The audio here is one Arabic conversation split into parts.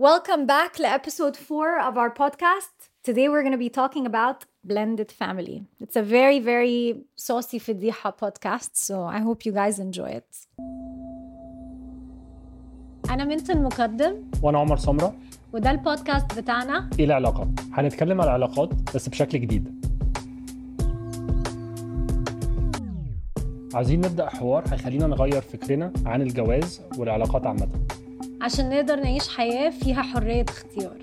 Welcome back to episode four of our podcast. Today we're going to be talking about blended family. It's a very, very saucy فضيحة podcast, so I hope you guys enjoy it. أنا منت المقدم وأنا عمر سمرة وده البودكاست بتاعنا إيه العلاقات هنتكلم على العلاقات بس بشكل جديد عايزين نبدأ حوار هيخلينا نغير فكرنا عن الجواز والعلاقات عامة عشان نقدر نعيش حياة فيها حرية اختيار.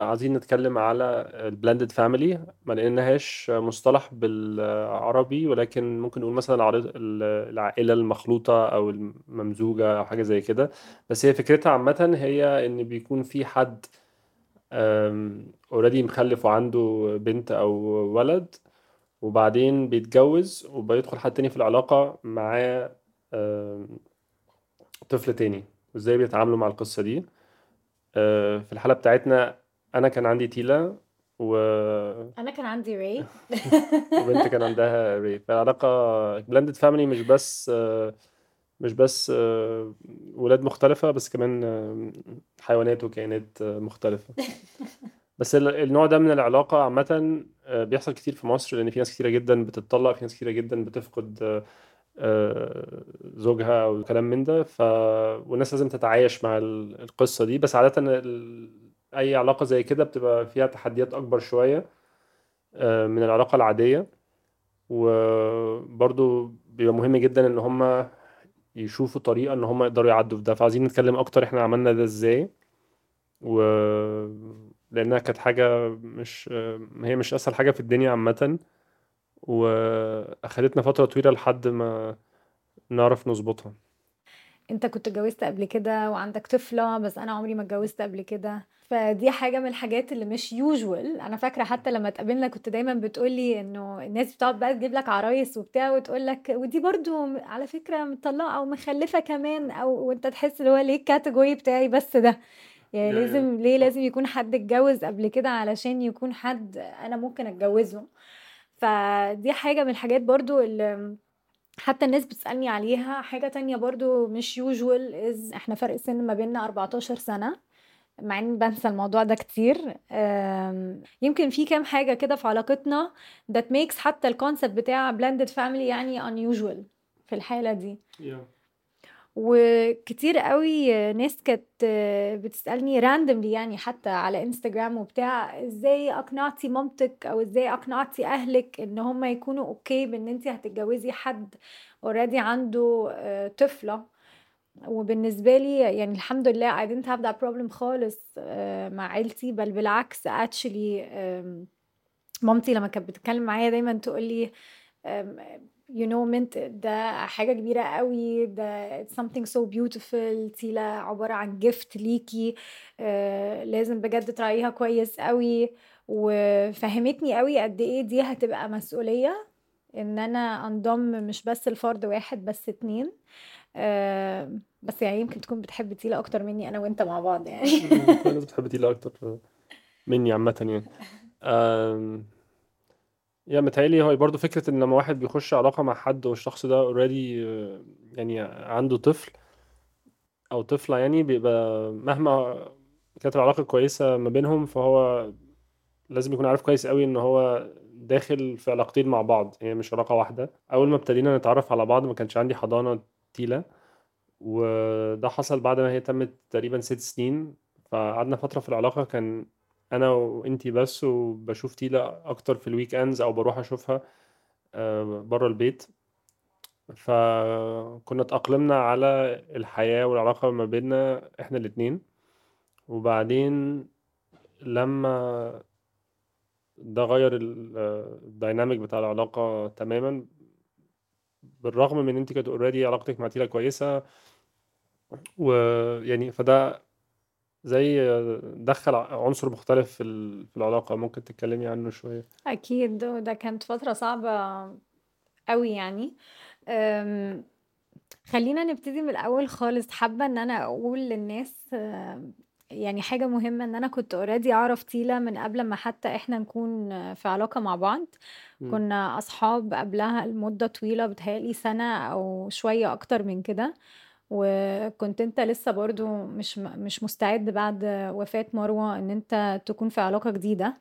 عايزين نتكلم على ال blended family ما لقيناهاش مصطلح بالعربي ولكن ممكن نقول مثلا العائلة المخلوطة أو الممزوجة أو حاجة زي كده. بس هي فكرتها عامة هي إن بيكون في حد already مخلف وعنده بنت أو ولد وبعدين بيتجوز وبيدخل حد تاني في العلاقة معاه طفل تاني. وازاي بيتعاملوا مع القصة دي؟ آه، في الحالة بتاعتنا أنا كان عندي تيلا و... أنا كان عندي ري وبنت كان عندها ري فالعلاقة blended family مش بس آه، مش بس آه، ولاد مختلفة بس كمان حيوانات وكائنات مختلفة. بس ال- النوع ده من العلاقة عامة آه، بيحصل كتير في مصر لأن في ناس كتيرة جدا بتتطلق في ناس كتيرة جدا بتفقد زوجها أو كلام من ده ف... والناس لازم تتعايش مع ال- القصة دي. بس عادة ال... أي علاقة زي كده بتبقى فيها تحديات أكبر شوية آه، من العلاقة العادية. وبرضو بيبقى مهم جدا إن هما يشوفوا طريقة إن هما يقدروا يعدوا في ده فعايزين نتكلم أكتر إحنا عملنا ده إزاي. و لأنها كانت حاجة مش هي مش أسهل حاجة في الدنيا عامة. وأخدتنا فترة طويلة لحد ما نعرف نظبطها. أنت كنت اتجوزت قبل كده وعندك طفلة بس أنا عمري ما اتجوزت قبل كده. فدي حاجة من الحاجات اللي مش يوجوال أنا فاكرة حتى لما اتقابلنا كنت دايما بتقولي إنه الناس بتقعد بقى تجيب لك عرايس وبتاع وتقول لك ودي برضو على فكرة مطلقة أو مخلفة كمان أو وأنت تحس اللي هو ليه الكاتيجوري بتاعي بس ده؟ يعني لازم ليه لازم يكون حد اتجوز قبل كده علشان يكون حد أنا ممكن أتجوزه؟ فدي حاجة من الحاجات برضو اللي حتى الناس بتسألني عليها. حاجة تانية برضو مش usual is إحنا فرق سن ما بيننا 14 سنة مع إني بنسى الموضوع ده كتير. يمكن في كام حاجة كده في علاقتنا that makes حتى ال concept بتاع blended family يعني unusual في الحالة دي. وكتير قوي ناس كانت بتسألني randomly يعني حتى على انستجرام وبتاع إزاي أقنعتي مامتك أو إزاي أقنعتي أهلك إن هم يكونوا okay بإن انت هتتجوزي حد اوريدي عنده آه، طفلة؟ وبالنسبة لي يعني الحمد لله I didn't have that problem خالص آه، مع عيلتي بل بالعكس actually مامتي لما كانت بتتكلم معايا دايما تقولي um, you know mint ده حاجة كبيرة قوي ده it's something so beautiful تيلا عبارة عن gift ليكي آه لازم بجد تراعيها كويس قوي. وفهمتني قوي قد إيه دي هتبقى مسؤولية إن أنا أنضم مش بس لفرد واحد بس اتنين آه بس يعني يمكن تكون بتحب تيلا أكتر مني أنا وأنت مع بعض يعني. كل الناس بتحب تيلا أكتر مني عامة يعني. يا متهيألي هو برضه فكرة إن لما واحد بيخش علاقة مع حد والشخص ده اوريدي يعني عنده طفل أو طفلة يعني بيبقى مهما كانت العلاقة كويسة ما بينهم فهو لازم يكون عارف كويس قوي إن هو داخل في علاقتين مع بعض هي مش علاقة واحدة. أول ما ابتدينا نتعرف على بعض ما كانش عندي حضانة تيلة وده حصل بعد ما هي تمت تقريبا ست سنين فقعدنا فترة في العلاقة كان أنا وإنتي بس وبشوف تيلا أكتر في الويك أندز أو بروح أشوفها بره البيت. فكنا اتأقلمنا على الحياة والعلاقة ما بيننا إحنا الاتنين. وبعدين لما ده غير ال- dynamic بتاع العلاقة تماما بالرغم من إن انت كانت already علاقتك مع تيلا كويسة ويعني فده زي دخل عنصر مختلف في ال- في العلاقة. ممكن تتكلمي عنه شوية؟ أكيد. ده كانت فترة صعبة قوي يعني. أم، خلينا نبتدي من الأول خالص. حابة إن أنا أقول للناس أم، يعني حاجة مهمة إن أنا كنت اوريدي أعرف تيلا من قبل ما حتى إحنا نكون في علاقة مع بعض. مم. كنا أصحاب قبلها لمدة طويلة بتهيألي سنة أو شوية أكتر من كده. وكنت أنت لسه برضه مش مش مستعد بعد وفاة مروة إن أنت تكون في علاقة جديدة.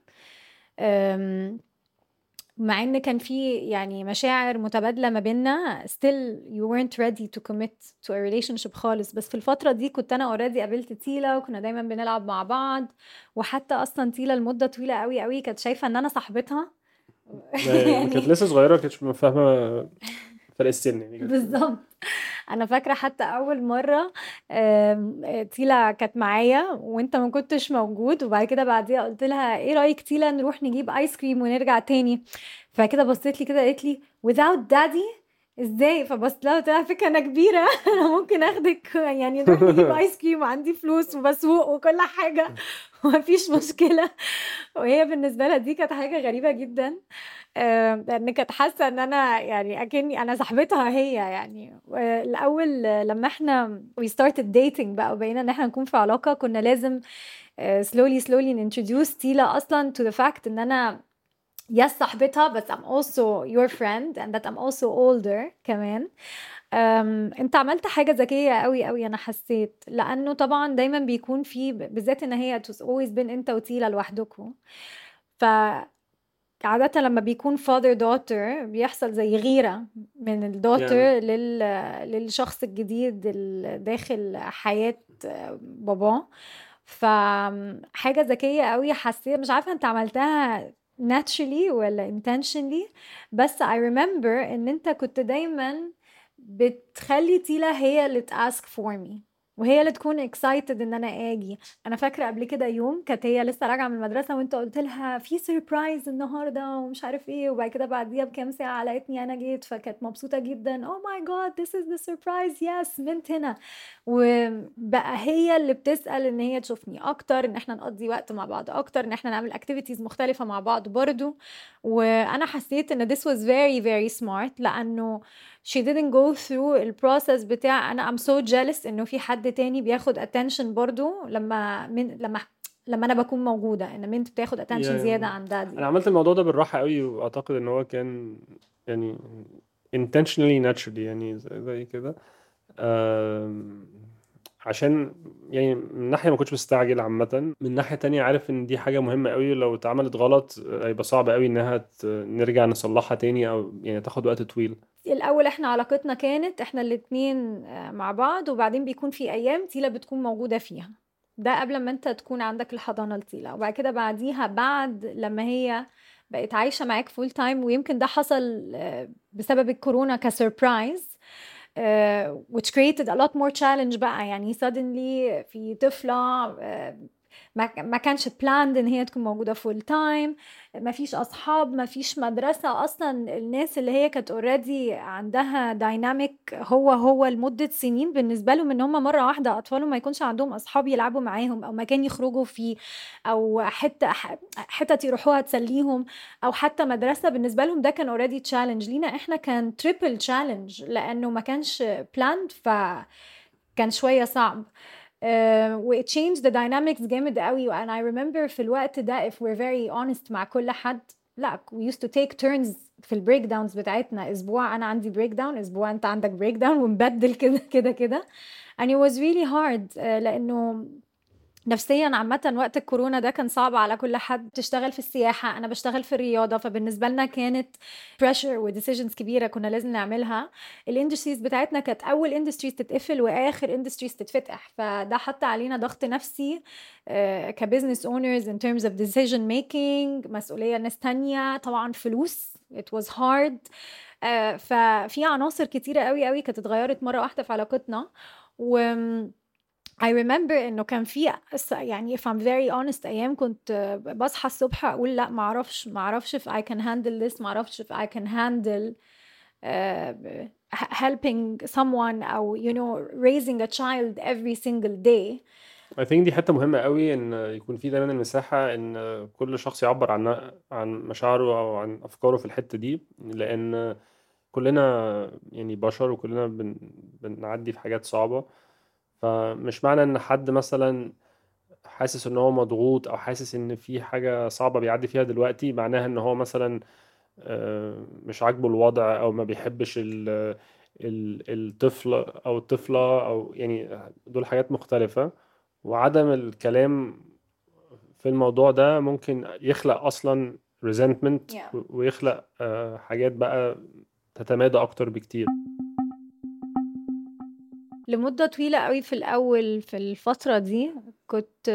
مع إن كان في يعني مشاعر متبادلة ما بيننا still you weren't ready to commit to a relationship خالص، بس في الفترة دي كنت أنا already قابلت تيلا وكنا دايمًا بنلعب مع بعض، وحتى أصلًا تيلا لمدة طويلة أوي، أوي كانت شايفة إن أنا صاحبتها. يعني كانت لسه صغيرة ما كانتش فاهمة فرق السن يعني. كانت بالضبط. أنا فاكرة حتى مرة آمم تيلا كانت معايا وأنت ما كنتش موجود، وبعد كده بعديها قُلت لها: "إيه رأيِك تيلا نروح نجيب آيس كريم ونرجع تاني؟" فكده بصّت لي كده قالت لي: "without daddy إزاي؟" فبصيت لها قُلت لها: "على فكرة أنا كبيرة أنا ممكن آخدِك يعني نروح نجيب آيس كريم وعندي فلوس وباسوق وكل حاجة وما فيش مشكلة." وهي بالنسبة لها دي كانت حاجة غريبة جدًا، آآ لإن كانت حاسة إن أنا يعني أكني أنا صاحبتها هي يعني. والأول لمّا إحنا we started dating بقى وبقينا إن إحنا نكون في علاقة، كنا لازم آآ slowly slowly نintroduce تيلا أصلًا to the fact إن أنا yes صاحبتها but I'm also your friend and that I'm also older كمان. آمم أنت عملت حاجة ذكية أوي، أوي أنا حسيت، لإنه طبعًا دايمًا بيكون في بالذات إن هي always been أنت وتيلا لوحدكم. ف عادةً لمّا بيكون father daughter بيحصل زي غيرة من الdaughter يعني لل للشخص الجديد داخل حياة باباه. فآمم حاجة ذكية أوي حسيت مش عارفة أنت عملتها naturally والّا intentionally بس I remember إن أنت كنت دايمًا بتخلّي تيلا هي اللي تask for me وهي اللي تكون excited إن أنا آجي. أنا فاكرة قبل كده يوم كانت هي لسه راجعة من المدرسة وأنت قُلت لها: "في surprise النهارده." ومش عارف إيه، وبعد كده بعديها بكام ساعة لقيتني أنا جيت، فكانت مبسوطة جدًا "Oh my god this is the surprise yes بنت هنا." وبقى هي اللي بتسأل إن هي تشوفني أكتر، إن إحنا نقضّي وقت مع بعض أكتر، إن إحنا نعمل activities مختلفة مع بعض برضه. وأنا حسيت إن this was very very smart لإنه she didn't go through الprocess بتاع أنا I'm so jealous إنه في حد تاني بياخد attention برضه لمّا من لمّا لمّا أنا باكون موجودة، إن بنت بتاخد attention زيادة يعني عن أنا daddy. عملت الموضوع ده بالراحة أوي، وأعتقد إن هو كان يعني intentionally naturally يعني زي كده. عشان يعني من ناحية ما كنتش مستعجل عامةً، من ناحية تانية عارف إن دي حاجة مهمة أوي ولو اتعملت غلط هيبقى صعب أوي إنها ت نرجع نصلّحها تاني أو يعني هتاخد وقت طويل. الأول إحنا علاقتنا كانت إحنا الاتنين آآ مع بعض، وبعدين بيكون في أيام تيلا بتكون موجودة فيها. ده قبل ما أنت تكون عندك الحضانة لتيلا، وبعد كده بعديها بعد لمّا هي بقت عايشة معاك full time ويمكن ده حصل بسبب الكورونا آآ which created a lot more challenge بقى، يعني suddenly في طفلة آآ ما كانش planned إن هي تكون موجودة full time ما فيش أصحاب، ما فيش مدرسة، أصلًا. الناس اللي هي كانت already عندها dynamic هو، هو لمدة سنين بالنسبة لهم إن هم مرة واحدة أطفالهم ما يكونش عندهم أصحاب يلعبوا معاهم أو مكان يخرجوا فيه أو حتة ح حتت يروحوها تسليهم أو حتى مدرسة، بالنسبة لهم ده كان already challenge. لينا إحنا كان triple challenge لإنه ما كانش planned فكان شوية صعب. آآ وit changed the dynamics جامد أوي and I remember في الوقت ده if we're very honest مع كل حد لأ we used to take turns في الbreak downs بتاعتنا، أسبوع أنا عندي break down، أسبوع أنت عندك break down ونبدِّل كده، كده، كده and it was really hard آآ لإنه نفسيًا عامةً وقت الكورونا ده كان صعب على كل حد، بتشتغل في السياحة، أنا باشتغل في الرياضة، فبالنسبة لنا كانت pressure وdecisions كبيرة كنا لازم نعملها. الindustries بتاعتنا كانت أول industries تتقفل وآخر industries تتفتح، فده حط علينا ضغط نفسي آآ كbusiness owners in terms of decision making مسؤولية ناس تانية، طبعًا فلوس it was hard آآ ففي عناصر كتيرة أوي، أوي كانت اتغيّرت مرة واحدة في علاقتنا وآمم I remember إنه كان في يعني if I'm very honest أيام كنت باصحى الصبح أقول لأ ما أعرفش، ما أعرفش if I can handle this ما أعرفش if I can handle ه helping someone أو you know raising a child every single day. I think دي حتة مهمة أوي إن يكون في دايمًا المساحة إن كل شخص يعبّر عن عن مشاعره أو عن أفكاره في الحتة دي، لإن كلنا يعني بشر وكلنا بن بنعدّي في حاجات صعبة، فمش معنى إن حد مثلًا حاسس إن هو مضغوط أو حاسس إن في حاجة صعبة بيعدّي فيها دلوقتي، معناها إن هو مثلًا آآ مش عاجبه الوضع أو ما بيحبش ال الطفل أو الطفلة أو يعني دول حاجات مختلفة وعدم الكلام في الموضوع ده ممكن يخلق أصلا resentment Yeah. ويخلق آه، حاجات بقى تتمادى أكتر بكتير لمدة طويلة قوي في الأول في الفترة دي كنت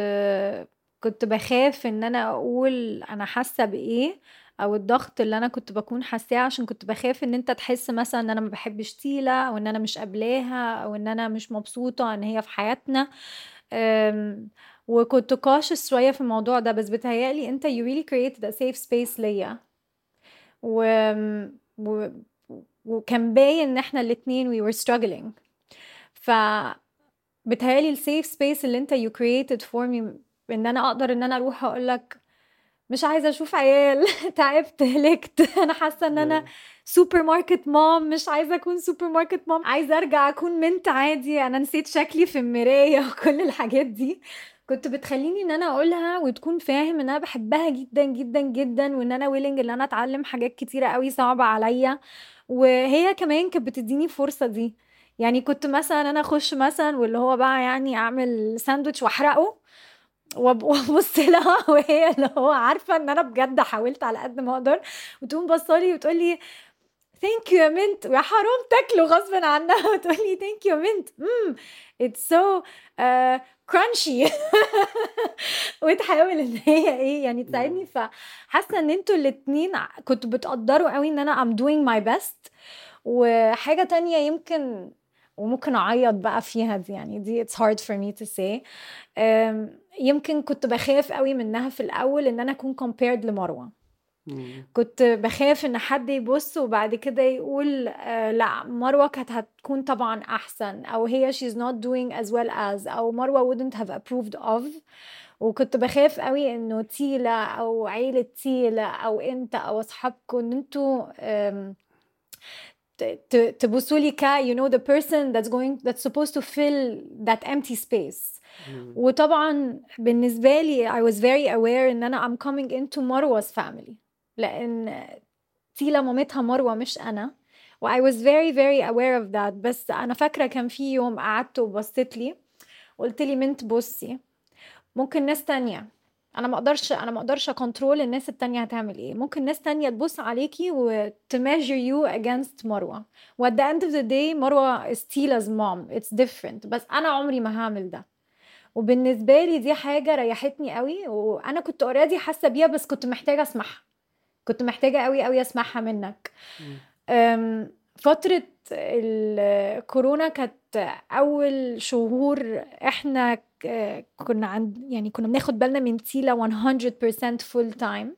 كنت بخاف إن أنا أقول أنا حاسة بإيه أو الضغط اللي أنا كنت بكون حاساه عشان كنت بخاف إن أنت تحس مثلا إن أنا ما بحبش تيلا أو إن أنا مش قابلاها أو إن أنا مش مبسوطة إن هي في حياتنا. وكنت cautious شوية في الموضوع ده بس بتهيألي أنت you really created a safe space ليا. و... و... وكان باين إن إحنا الاتنين we were struggling. ف بتهيألي ال safe space اللي انت you created for me ان أنا أقدر ان أنا أروح أقول لك مش عايزة أشوف عيال تعبت هلكت. أنا حاسة ان أنا supermarket mom مش عايزة اكون supermarket mom عايزة ارجع اكون منت عادي. أنا نسيت شكلي في المراية وكل الحاجات دي. كنت بتخليني ان أنا اقولها وتكون فاهم ان أنا بحبها جدا جدا جدا وان أنا willing ان أنا اتعلم حاجات كتيرة قوي صعبة عليا. وهي كمان كانت بتديني الفرصه دي. يعني كنت مثلا أنا أخش مثلا واللي هو بقى يعني أعمل ساندوتش وأحرقه وأبص لها وهي اللي هو عارفة إن أنا بجد حاولت على قد ما أقدر. وتقوم بصالي وتقول لي thank you يا منت ويا حرام تاكله غصب عنها. وتقول لي thank you يا منت امم It's so crunchy وتحاول إن هي إيه يعني تساعدني. فحاسة إن أنتوا الاتنين كنتوا بتقدروا قوي إن أنا I'm doing my best. وحاجة تانية يمكن وممكن أعيط بقى فيها دي يعني دي it's hard for me to say. أم، يمكن كنت بخاف قوي منها في الأول إن أنا أكون compared لمروة. كنت بخاف إن حد يبص وبعد كده يقول آه لأ مروة كانت هتكون طبعا أحسن أو هي she's not doing as well as أو مروة wouldn't have approved of. وكنت بخاف قوي إنه تيلا أو عيلة تيلا أو أنت أو أصحابكم إن أنتوا آم، ت- ت- تبصوا لي ك you know the person that's going that's supposed to fill that empty space مم. وطبعا بالنسبة لي I was very aware ان انا I'm coming into مروة family لان تيلا مامتها مروة مش انا و I was very very aware of that بس انا فاكرة كان في يوم قعدت وبصيت لي قلت لي منت بصي ممكن ناس تانية أنا ما أقدرش أنا ما أقدرش أ control الناس التانية هتعمل إيه. ممكن ناس تانية تبص عليكي وت measure you against مروة. و at the end of the day مروة is Tila's mom. It's different. بس أنا عمري ما هعمل ده. وبالنسبة لي دي حاجة ريحتني قوي. وأنا كنت already حاسة بيها بس كنت محتاجة أسمعها. كنت محتاجة قوي قوي أسمعها منك. فترة الكورونا كانت أول شهور إحنا ك- كنا عند يعني كنا بناخد بالنا من تيلا 100% full time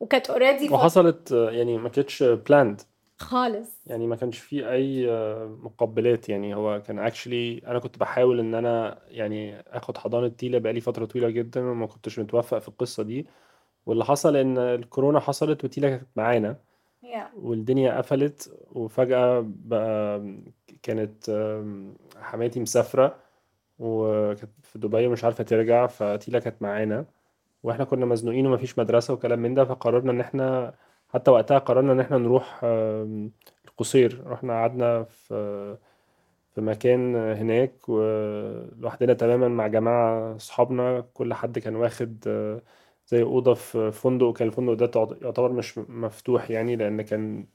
وكانت already وحصلت آه، يعني ما كانتش planned خالص. يعني ما كانش فيه أي آه، مقبلات. يعني هو كان actually أنا كنت بحاول إن أنا يعني آخد حضانة تيلا بقالي فترة طويلة جدا وما كنتش متوفق في القصة دي. واللي حصل إن الكورونا حصلت وتيلا كانت معانا. Yeah. والدنيا قفلت وفجأة بقى كانت حماتي مسافرة. وكانت في دبي ومش عارفة ترجع فتيلا كانت معانا. وإحنا كنا مزنوقين ومفيش مدرسة وكلام من ده فقررنا إن إحنا حتى وقتها قررنا إن إحنا نروح القصير. رحنا قعدنا في في مكان هناك ولوحدنا تماما مع جماعة صحابنا كل حد كان واخد آه، زي أوضة في فندق. وكان الفندق ده يعتبر مش مفتوح يعني لأن كان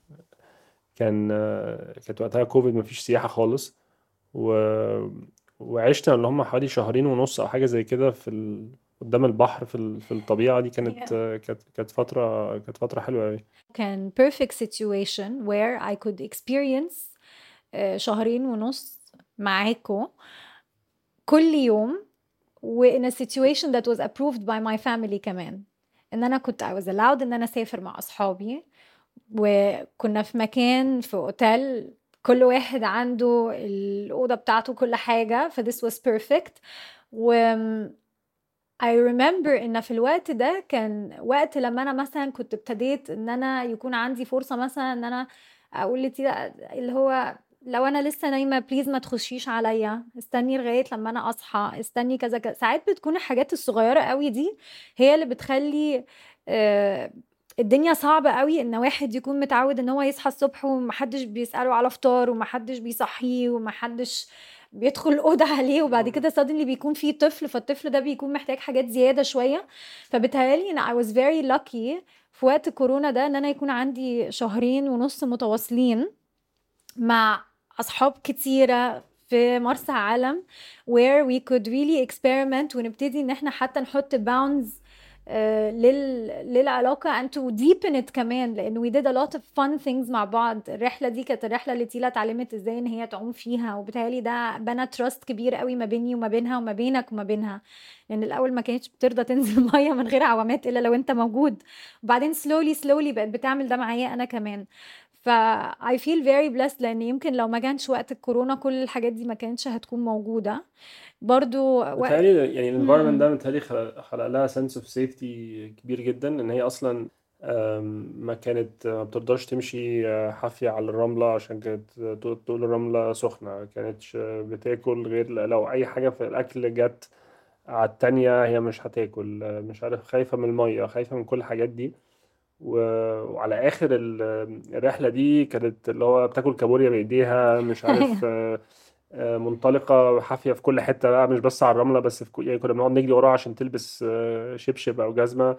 كان آه، كانت وقتها كوفيد مفيش سياحة خالص. و... وعشنا اللي هم حوالي شهرين ونص أو حاجة زي كده في ال... قدام البحر في ال... في الطبيعة دي كانت كانت كانت فترة كانت فترة حلوة أوي. كان perfect situation where I could experience آه، شهرين ونص معاكو كل يوم و in a situation that was approved by my family كمان. إن أنا كنت I was allowed إن أنا أسافر مع أصحابي وكنا في مكان في اوتيل كل واحد عنده الأوضة بتاعته كل حاجة ف this was perfect. و I remember إن في الوقت ده كان وقت لما أنا مثلا كنت ابتديت إن أنا يكون عندي فرصة مثلا إن أنا أقول لتيلا اللي هو لو أنا لسه نايمة بليز ما تخشيش عليا. استني لغاية لما أنا أصحى. استني كذا كذا. ساعات بتكون الحاجات الصغيرة قوي دي هي اللي بتخلي آه، الدنيا صعبة قوي إن واحد يكون متعود إن هو يصحى الصبح ومحدش بيسأله على فطار ومحدش بيصحيه ومحدش بيدخل الأوضة عليه وبعد كده suddenly بيكون في طفل فالطفل ده بيكون محتاج حاجات زيادة شوية. فبتهيألي إن I was very lucky في وقت كورونا ده إن أنا يكون عندي شهرين ونص متواصلين مع أصحاب كتيرة في مرسى علم where we could really experiment ونبتدي إن إحنا حتى نحط bounds آه، لل... للعلاقة and to deepen it كمان لأن we did a lot of fun things مع بعض. الرحلة دي كانت الرحلة اللي تيلا اتعلمت إزاي إن هي تعوم فيها وبالتالي ده بنى تراست كبير قوي ما بيني وما بينها وما بينك وما بينها. لأن الأول ما كانتش بترضى تنزل مية من غير عوامات إلا لو أنت موجود. وبعدين slowly slowly بقت بتعمل ده معايا أنا كمان. ف I feel very blessed لأن يمكن لو ما كانش وقت الكورونا كل الحاجات دي ما كانتش هتكون موجودة. برضو متهيألي يعني ال environment. ده متهيألي خلق لها sense of safety كبير جدا إن هي أصلا ما كانت ما بترضاش تمشي آه، حافية على الرملة عشان كانت تقول الرملة سخنة. ما كانتش بتاكل غير لو أي حاجة في الأكل جت على التانية هي مش هتاكل. مش عارف خايفة من المية خايفة من كل الحاجات دي. و- وعلى آخر ال- الرحلة دي كانت اللي هو بتاكل كابوريا بإيديها مش عارف آه، آه، منطلقة حافية في كل حتة بقى مش بس على الرملة بس في كل يعني كنا بنقعد نجري وراها عشان تلبس آه، شبشب أو جزمة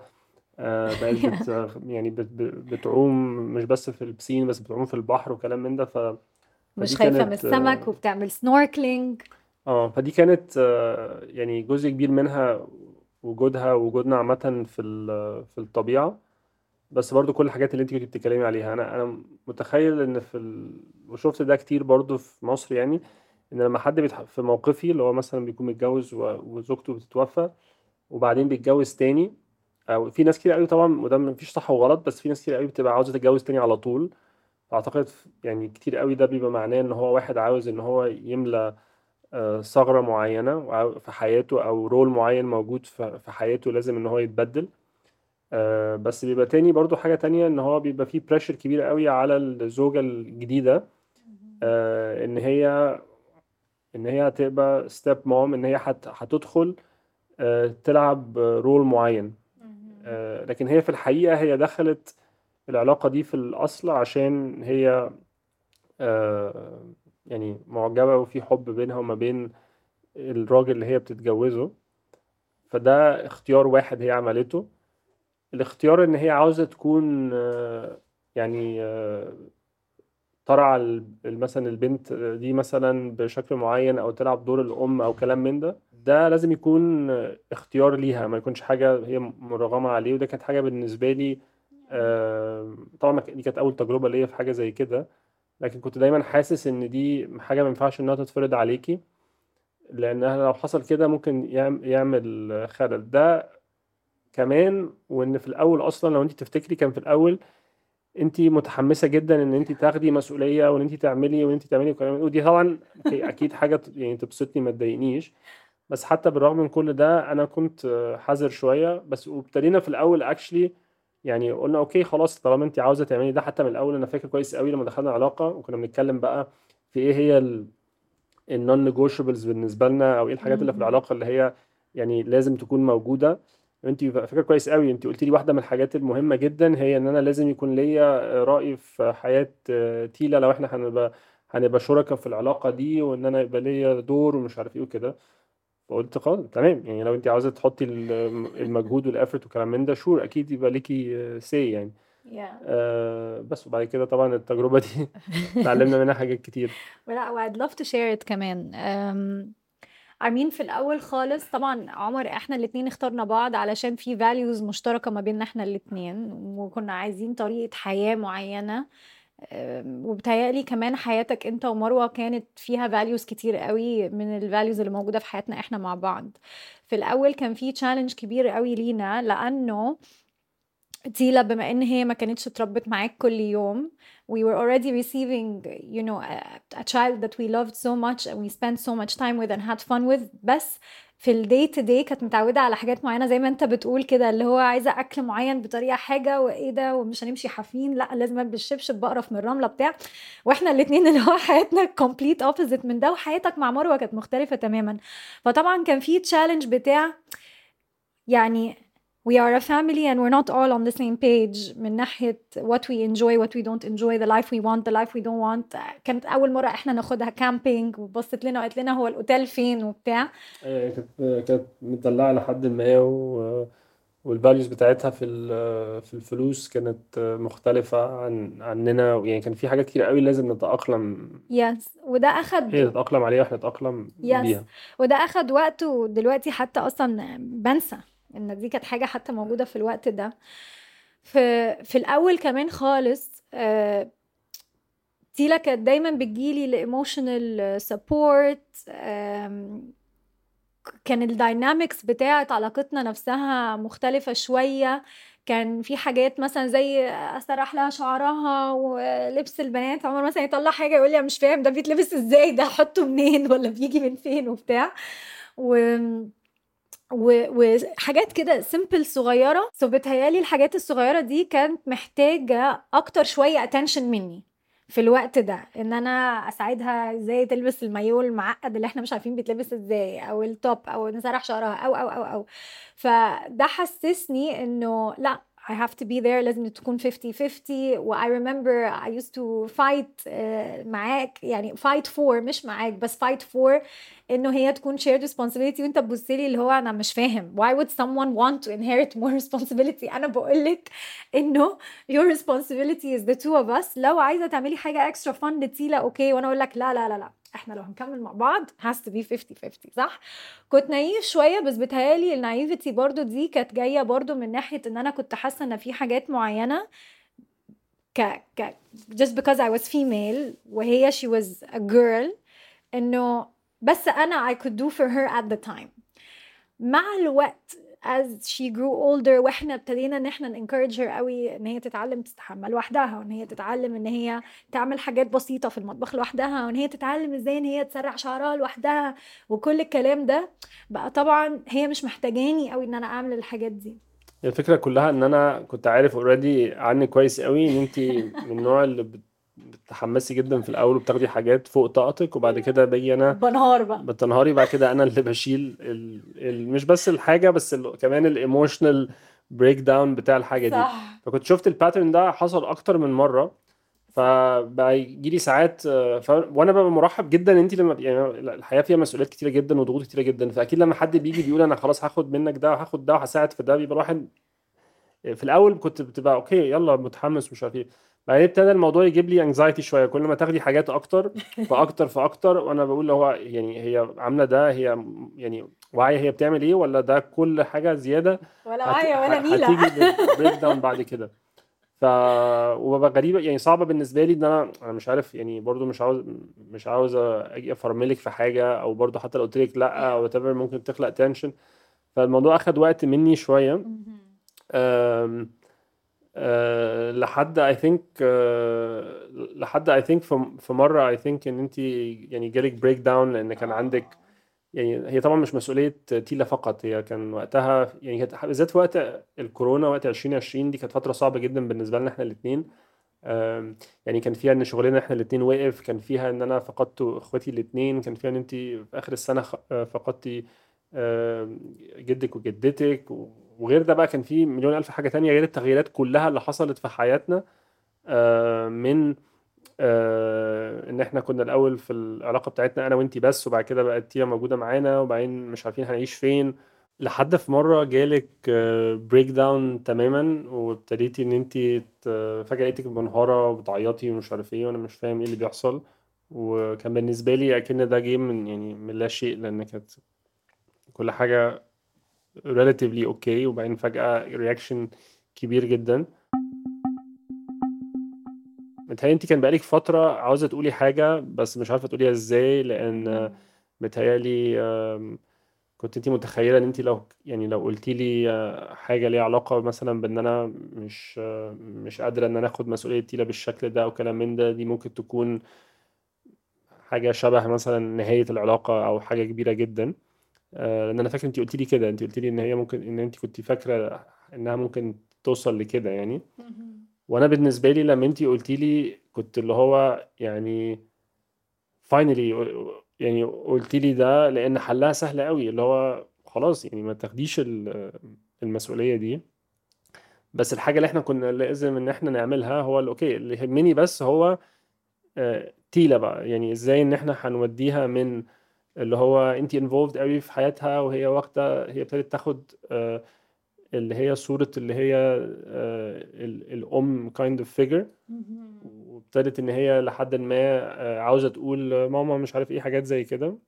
آه، بقت بت يعني بت بت- بتعوم مش بس في البسين بس بتعوم في البحر وكلام من ده ف مش فدي خايفة من السمك آه وبتعمل سنوركلينج آه، فدي كانت يعني جزء كبير منها وجودها وجودنا عامة في في الطبيعة. بس برضو كل الحاجات اللي انت كنت بتتكلمي عليها أنا أنا متخيل إن في ال... وشفت ده كتير برضو في مصر يعني إن لما حد بيتح... في موقفي اللي هو مثلا بيكون متجوز و... وزوجته بتتوفى وبعدين بيتجوز تاني أو في ناس كتير قوي طبعا وده مفيش صح وغلط بس في ناس كتير قوي بتبقى عاوزة تتجوز تاني على طول. أعتقد يعني كتير قوي ده بيبقى معناه إن هو واحد عاوز إن هو يملى آه، ثغرة معينة وعاو- في حياته أو role معين موجود في حياته لازم إن هو يتبدل. آه، بس بيبقى تاني برضو حاجة تانية إن هو بيبقى فيه pressure كبير قوي على الزوجة الجديدة آه، إن هي إن هي هتبقى step mom إن هي هت- هتدخل آه، تلعب role معين. آه، لكن هي في الحقيقة هي دخلت العلاقة دي في الأصل عشان هي آه، يعني معجبة وفي حب بينها وما بين الراجل اللي هي بتتجوزه. فده اختيار واحد هي عملته. الاختيار إن هي عاوزة تكون آه، يعني آه، ترعى ال- مثلا البنت دي مثلا بشكل معين أو تلعب دور الأم أو كلام من ده ده لازم يكون اختيار ليها ما يكونش حاجة هي مرغمة عليه وده كانت حاجة بالنسبة لي آه، طبعا دي كانت أول تجربة ليا في حاجة زي كده لكن كنت دايما حاسس إن دي حاجة ما ينفعش إنها تتفرض عليكي لانها لو حصل كده ممكن يعم- يعمل خلل. ده كمان وإن في الأول أصلا لو أنت تفتكري كان في الأول أنت متحمسة جدا إن أنت تاخدي مسؤولية وإن أنت تعملي وإن أنت تعملي وكلام ودي طبعا أكيد حاجة يعني تبسطني ما تضايقنيش. بس حتى بالرغم من كل ده أنا كنت حذر شوية. بس وابتدينا في الأول actually يعني قلنا okay خلاص طالما أنت عاوزة تعملي ده حتى من الأول. أنا فاكر كويس قوي لما دخلنا علاقه وكنا بنتكلم بقى في إيه هي ال non-negotiables بالنسبة لنا أو إيه الحاجات اللي في. العلاقة اللي هي يعني لازم تكون موجودة. انت فاكره كويس قوي. انت قلت لي واحدة من الحاجات المهمة جدا هي إن أنا لازم يكون ليا رأي في حياة آه، تيلا لو إحنا هنبقى هنبقى شركاء في العلاقة دي وإن أنا يبقى ليا دور ومش عارف إيه وكده. فقلت خلاص تمام. يعني لو أنت عاوزة تحطي ال- المجهود وال effort وكلام من ده sure أكيد يبقى ليكي say يعني. Yeah. آه بس وبعد كده طبعا التجربة دي اتعلمنا منها حاجات كتير. لا I'd love to share it كمان. I mean في الأول خالص طبعا عمر إحنا الاتنين اخترنا بعض علشان في values مشتركة ما بيننا إحنا الاتنين وكنا عايزين طريقة حياة معينة. أم، وبتهيألي كمان حياتك أنت ومروة كانت فيها values كتير قوي من ال values اللي موجودة في حياتنا إحنا مع بعض. في الأول كان في challenge كبير قوي لينا لأنه تيلا بما إن هي ما كانتش اتربت معاك كل يوم. We were already receiving you know a, a child that we loved so much and we spent so much time with and had fun with. بس في ال day to day كانت متعودة على حاجات معينة زي ما أنت بتقول كده اللي هو عايزة أكل معين بطريقة حاجة وإيه ده ومش هنمشي حافين لأ لازم ألبس شبشب بقرف من الرملة بتاع. وإحنا الاتنين اللي هو حياتنا complete opposite من ده وحياتك مع مروة كانت مختلفة تماما. فطبعا كان في challenge بتاع يعني we are a family and we're not all on the same page. من ناحية what we enjoy what we don't enjoy the life we want the life we don't want. كانت أول مرة إحنا ناخدها camping وبصت لنا وقالت لنا هو الأوتيل فين وبتاع. آه، كانت كانت مدلعة لحد ما. وال values بتاعتها في في الفلوس كانت مختلفة عن عننا. يعني كان في حاجات كتير قوي لازم نتأقلم. yes وده أخد هي تتأقلم عليها وإحنا نتأقلم yes بيها. وده أخد وقت ودلوقتي حتى أصلا بنسى. إن دي كانت حاجة حتى موجودة في الوقت ده. في في الأول كمان خالص آه، تيلا كانت دايما بتجيلي ل emotional support كان ال dynamics بتاعت علاقتنا نفسها مختلفة شوية. كان في حاجات مثلا زي أسرح لها شعرها ولبس البنات. عمر مثلا يطلع حاجة يقول لي أنا مش فاهم ده بيتلبس إزاي؟ ده أحطه منين؟ ولا بيجي من فين؟ وبتاع. و- وحاجات كده simple صغيرة. so بتهيألي الحاجات الصغيرة دي كانت محتاجة أكتر شوية attention مني في الوقت ده. إن أنا أساعدها إزاي تلبس المايو المعقد اللي إحنا مش عارفين بيتلبس إزاي أو ال top أو نسرح شعرها أو أو أو أو. فده حسسني إنه لأ I have to be there لازم تكون 50 50 و I remember I used to fight آه، معاك يعني fight for مش معاك بس fight for انه هي تكون shared responsibility وانت تبص لي اللي هو انا مش فاهم why would someone want to inherit more responsibility انا بقول لك انه your responsibility is the two of us لو عايزه تعملي حاجه extra fun لتيلا اوكي وانا اقول لك لا لا لا لا إحنا لو هنكمل مع بعض has to be 50 50 صح؟ كنت نايف شوية بس بتهيالي النايفتي برضو دي كانت جاية برضو من ناحية إن أنا كنت حاسة إن في حاجات معينة ك ك just because I was female وهي she was a girl إنه بس أنا I could do for her at the time. مع الوقت as she grew older وإحنا ابتدينا ان إحنا encourage her قوي ان هي تتعلم تستحمى لوحدها وان هي تتعلم ان هي تعمل حاجات بسيطة في المطبخ لوحدها وان هي تتعلم إزاي ان هي تسرح شعرها لوحدها وكل الكلام ده. بقى طبعا هي مش محتاجاني قوي ان أنا اعمل الحاجات دي. هي الفكرة كلها ان أنا كنت عارف already عنك كويس قوي إن انت من النوع اللي بت- بتتحمسي جدا في الأول وبتاخدي حاجات فوق طاقتك وبعد كده باجي أنا بنهار بقى. بتنهاري بعد كده أنا اللي بشيل ال... ال... مش بس الحاجة بس ال... كمان ال emotional breakdown بتاع الحاجة دي. صح. فكنت شفت ال pattern ده حصل أكتر من مرة فبقى يجي لي ساعات آه، ف... وأنا ببقى مرحب جدا إن انت لما يعني الحياة فيها مسؤوليات كتيرة جدا وضغوط كتيرة جدا فأكيد لما حد بيجي بيقول أنا خلاص هاخد منك ده وهاخد ده وهساعد في ده بيبقى الواحد في الأول كنت بتبقى okay يلا متحمس مش عارف إيه. بعدين ابتدى الموضوع يجيب لي anxiety شوية. كل ما تاخدي حاجات أكتر فأكتر فأكتر وأنا بقول هو يعني هي عاملة ده هي يعني واعيه هي بتعمل إيه ولا ده كل حاجة زيادة؟ ولا. معايا ولا ه- نيلة. هتيجي breakdown بعد كده. ف وببقى غريبة يعني صعبة بالنسبة لي إن أنا أنا مش عارف يعني برضو مش عاوز مش عاوز أجي أفرملك في حاجة أو برضو حتى لو قلت لك لأ أو ممكن تخلق tension فالموضوع أخد وقت مني شوية. لحد I think أه... لحد I think في مرة I think إن انت يعني جالك breakdown لأن كان عندك يعني هي طبعا مش مسؤولية تيلا فقط هي كان وقتها يعني بالذات في وقت الكورونا وقت 2020 دي كانت فترة صعبة جدا بالنسبة لنا إحنا الاتنين. أم، يعني كان فيها إن شغلنا إحنا الاتنين وقف كان فيها إن أنا فقدت إخواتي الاتنين كان فيها إن انت في آخر السنة خ- آه، فقدتي جدك وجدتك وغير ده بقى كان في مليون ألف حاجة تانية غير التغييرات كلها اللي حصلت في حياتنا آه، من آه، إن إحنا كنا الأول في العلاقة بتاعتنا أنا وإنتي بس وبعد كده بقت تيا موجودة معانا وبعدين مش عارفين هنعيش فين لحد في مرة جالك breakdown تماما وابتديتي إن إنتي ت- فجأة لقيتك منهارة وبتعيطي ومش عارف إيه وأنا مش فاهم إيه اللي بيحصل. وكان بالنسبة لي أكن ده جه من يعني من لا شيء لأن كانت كل حاجة relatively okay وبعدين فجأة reaction كبير جدا. متهيألي انت كان بقالك فترة عاوزة تقولي حاجة بس مش عارفة تقوليها إزاي لأن متهيألي كنت انت متخيلة ان انت لو يعني لو قلتي لي آه، حاجة ليها علاقة مثلا بإن أنا مش آه، مش قادرة إن أنا آخد مسؤولية تيلا بالشكل ده أو كلام من ده دي ممكن تكون حاجة شبه مثلا نهاية العلاقة أو حاجة كبيرة جدا. آه، لأن أنا فاكر انت قلتي لي كده انت قلتي لي إن هي ممكن إن انت كنت فاكرة إنها ممكن توصل لكده يعني. وأنا بالنسبة لي لما انتي قلتي لي كنت اللي هو يعني finally يعني قلتي لي ده لأن حلها سهل قوي اللي هو خلاص يعني ما تاخديش ال المسؤولية دي. بس الحاجة اللي إحنا كنا لازم إن إحنا نعملها هو okay اللي يهمني بس هو آه، تيلا بقى. يعني إزاي إن إحنا هنوديها من اللي هو انت involved قوي في حياتها وهي واخدة هي ابتدت تاخد آه، اللي هي صورة اللي هي آه، ال- الأم kind of figure وابتدت إن هي لحد ما آه، عاوزة تقول ماما مش عارف إيه حاجات زي كده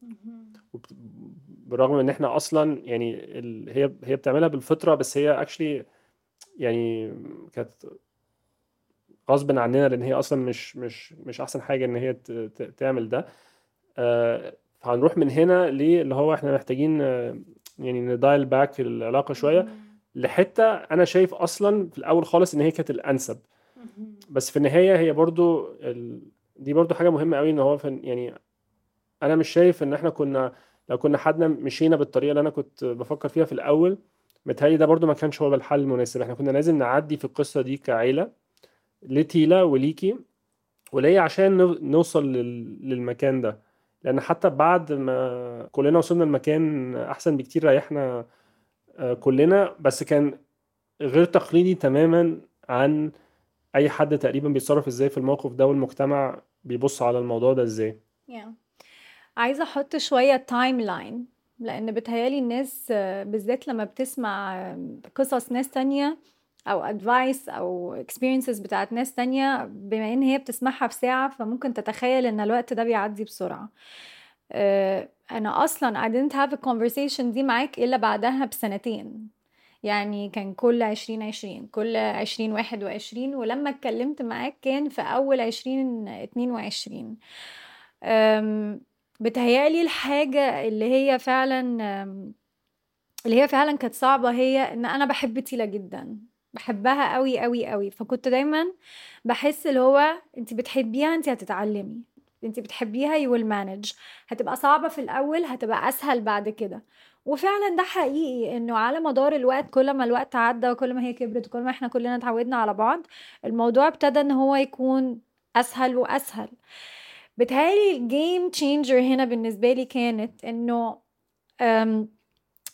بالرغم من إن إحنا أصلا يعني. هي هي بتعملها بالفطرة بس هي actually يعني كانت غصب عننا لأن هي أصلا مش مش مش أحسن حاجة إن هي. تعمل ده فهنروح من هنا ليه اللي هو إحنا محتاجين آه، يعني ندايل باك العلاقة شوية. لحتة أنا شايف أصلا في الأول خالص إن هي كانت الأنسب. بس في النهاية هي برضو ال... دي برضو حاجة مهمة قوي إن هو في يعني أنا مش شايف إن إحنا كنا لو كنا حدنا مشينا بالطريقة اللي أنا كنت بفكر فيها في الأول متهيألي ده برضو ما كانش هو الحل المناسب. إحنا كنا لازم نعدي في القصة دي كعيلة لتيلا وليكي وليا عشان نو- نوصل لل... للمكان ده. لأن حتى بعد ما كلنا وصلنا المكان أحسن بكتير ريحنا آه، كلنا بس كان غير تقليدي تماما عن أي حد تقريبا بيتصرف إزاي في الموقف ده والمجتمع بيبص على الموضوع ده إزاي Yeah. عايزة أحط شوية timeline لأن بتهيألي الناس آه، بالذات لما بتسمع قصص ناس تانية أو advice أو experiences بتاعت ناس تانية بما إن هي بتسمعها في ساعة فممكن تتخيل إن الوقت ده بيعدي بسرعة. آه، أنا أصلا I didn't have a conversation دي معاك إلا بعدها بسنتين. يعني كان كل عشرين عشرين كل عشرين واحد وعشرين ولما اتكلمت معاك كان في أول عشرين اتنين وعشرين. بتهيألي الحاجة اللي هي فعلا اللي هي فعلا كانت صعبة هي إن أنا بحب تيلا جدا. بحبها قوي قوي قوي فكنت دايما بحس اللي هو انت بتحبيها انت هتتعلمي. انت بتحبيها will manage. هتبقى صعبة في الأول هتبقى أسهل بعد كده. وفعلا ده حقيقي إنه على مدار الوقت كل ما الوقت عدى وكل ما هي كبرت وكل ما إحنا كلنا اتعودنا على بعض الموضوع ابتدى إن هو يكون أسهل وأسهل. بتهيألي ال game changer هنا بالنسبة لي كانت إنه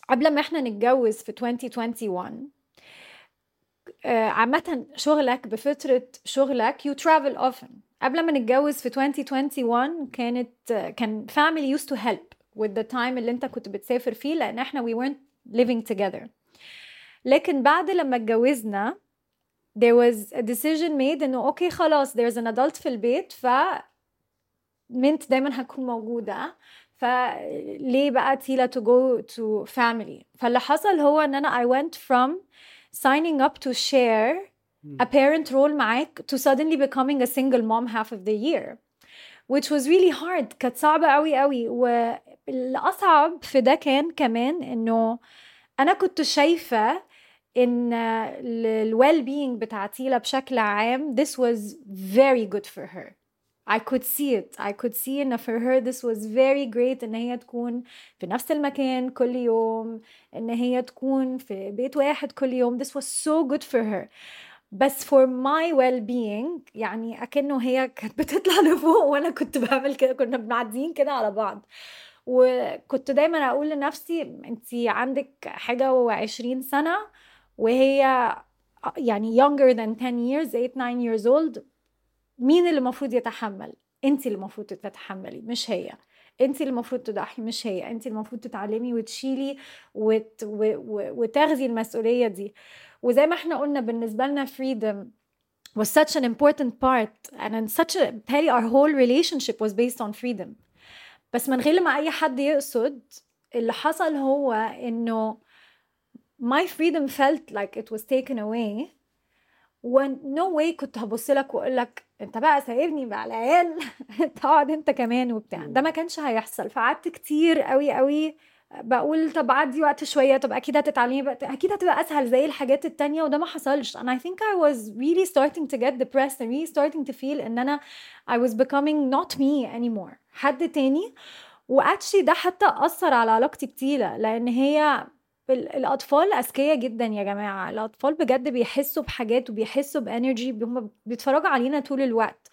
قبل ما إحنا نتجوز في 2021 آه، عامة شغلك بفترة شغلك you travel often. قبل ما نتجوز في 2021 كانت آه، كان family used to help with the time اللي انت كنت بتسافر فيه لأن إحنا we weren't living together. لكن بعد لما اتجوزنا there was a decision made إنه أوكي خلاص there's an adult في البيت ف منت دايما هتكون موجودة. فليه بقى تيلا to go to family فاللي حصل هو إن أنا I went from signing up to share a parent role معاك to suddenly becoming a single mom half of the year which was really hard كانت صعبة قوي قوي والأصعب في ده كان كمان إنه أنا كنت شايفة إن ال well being بتاع تيلا بشكل عام this was very good for her I could see it. I could see إن for her this was very great إن هي تكون في نفس المكان كل يوم إن هي تكون في بيت واحد كل يوم. This was so good for her. بس for my well being يعني أكنه هي كانت بتطلع لفوق وأنا كنت بعمل كده كنا معديين كده على بعض. وكنت دايما أقول لنفسي أنتي عندك حاجة وعشرين سنة وهي يعني younger than 10 years 8 9 years old مين اللي المفروض يتحمل؟ انت اللي المفروض تتحملي مش هي. انت اللي المفروض تضحي مش هي. انت المفروض تتعلمي وتشيلي وت... و... و... وتاخذي المسؤولية دي. وزي ما إحنا قلنا بالنسبة لنا freedom was such an important part and such a our whole relationship was based on freedom. بس من غير ما أي حد يقصد اللي حصل هو إنه my freedom felt like it was taken away ونو واي كنت هبص لك وأقول لك أنت بقى سايبني مع العيال تقعد أنت كمان وبتاع. ده ما كانش هيحصل. فقعدت كتير قوي قوي بقول طب عدي وقت شوية طب أكيد هتتعلمي أكيد هتبقى أسهل زي الحاجات التانية وده ما حصلش. And I think I was really starting to get depressed and really starting to feel إن أنا I was becoming not me anymore. حد تاني؟ و actually ده حتى أثر على علاقتي بتيلا لأن هي ال- الأطفال أذكياء جدا يا جماعة. الأطفال بجد بيحسوا بحاجات وبيحسوا ب energy هم بيتفرجوا علينا طول الوقت.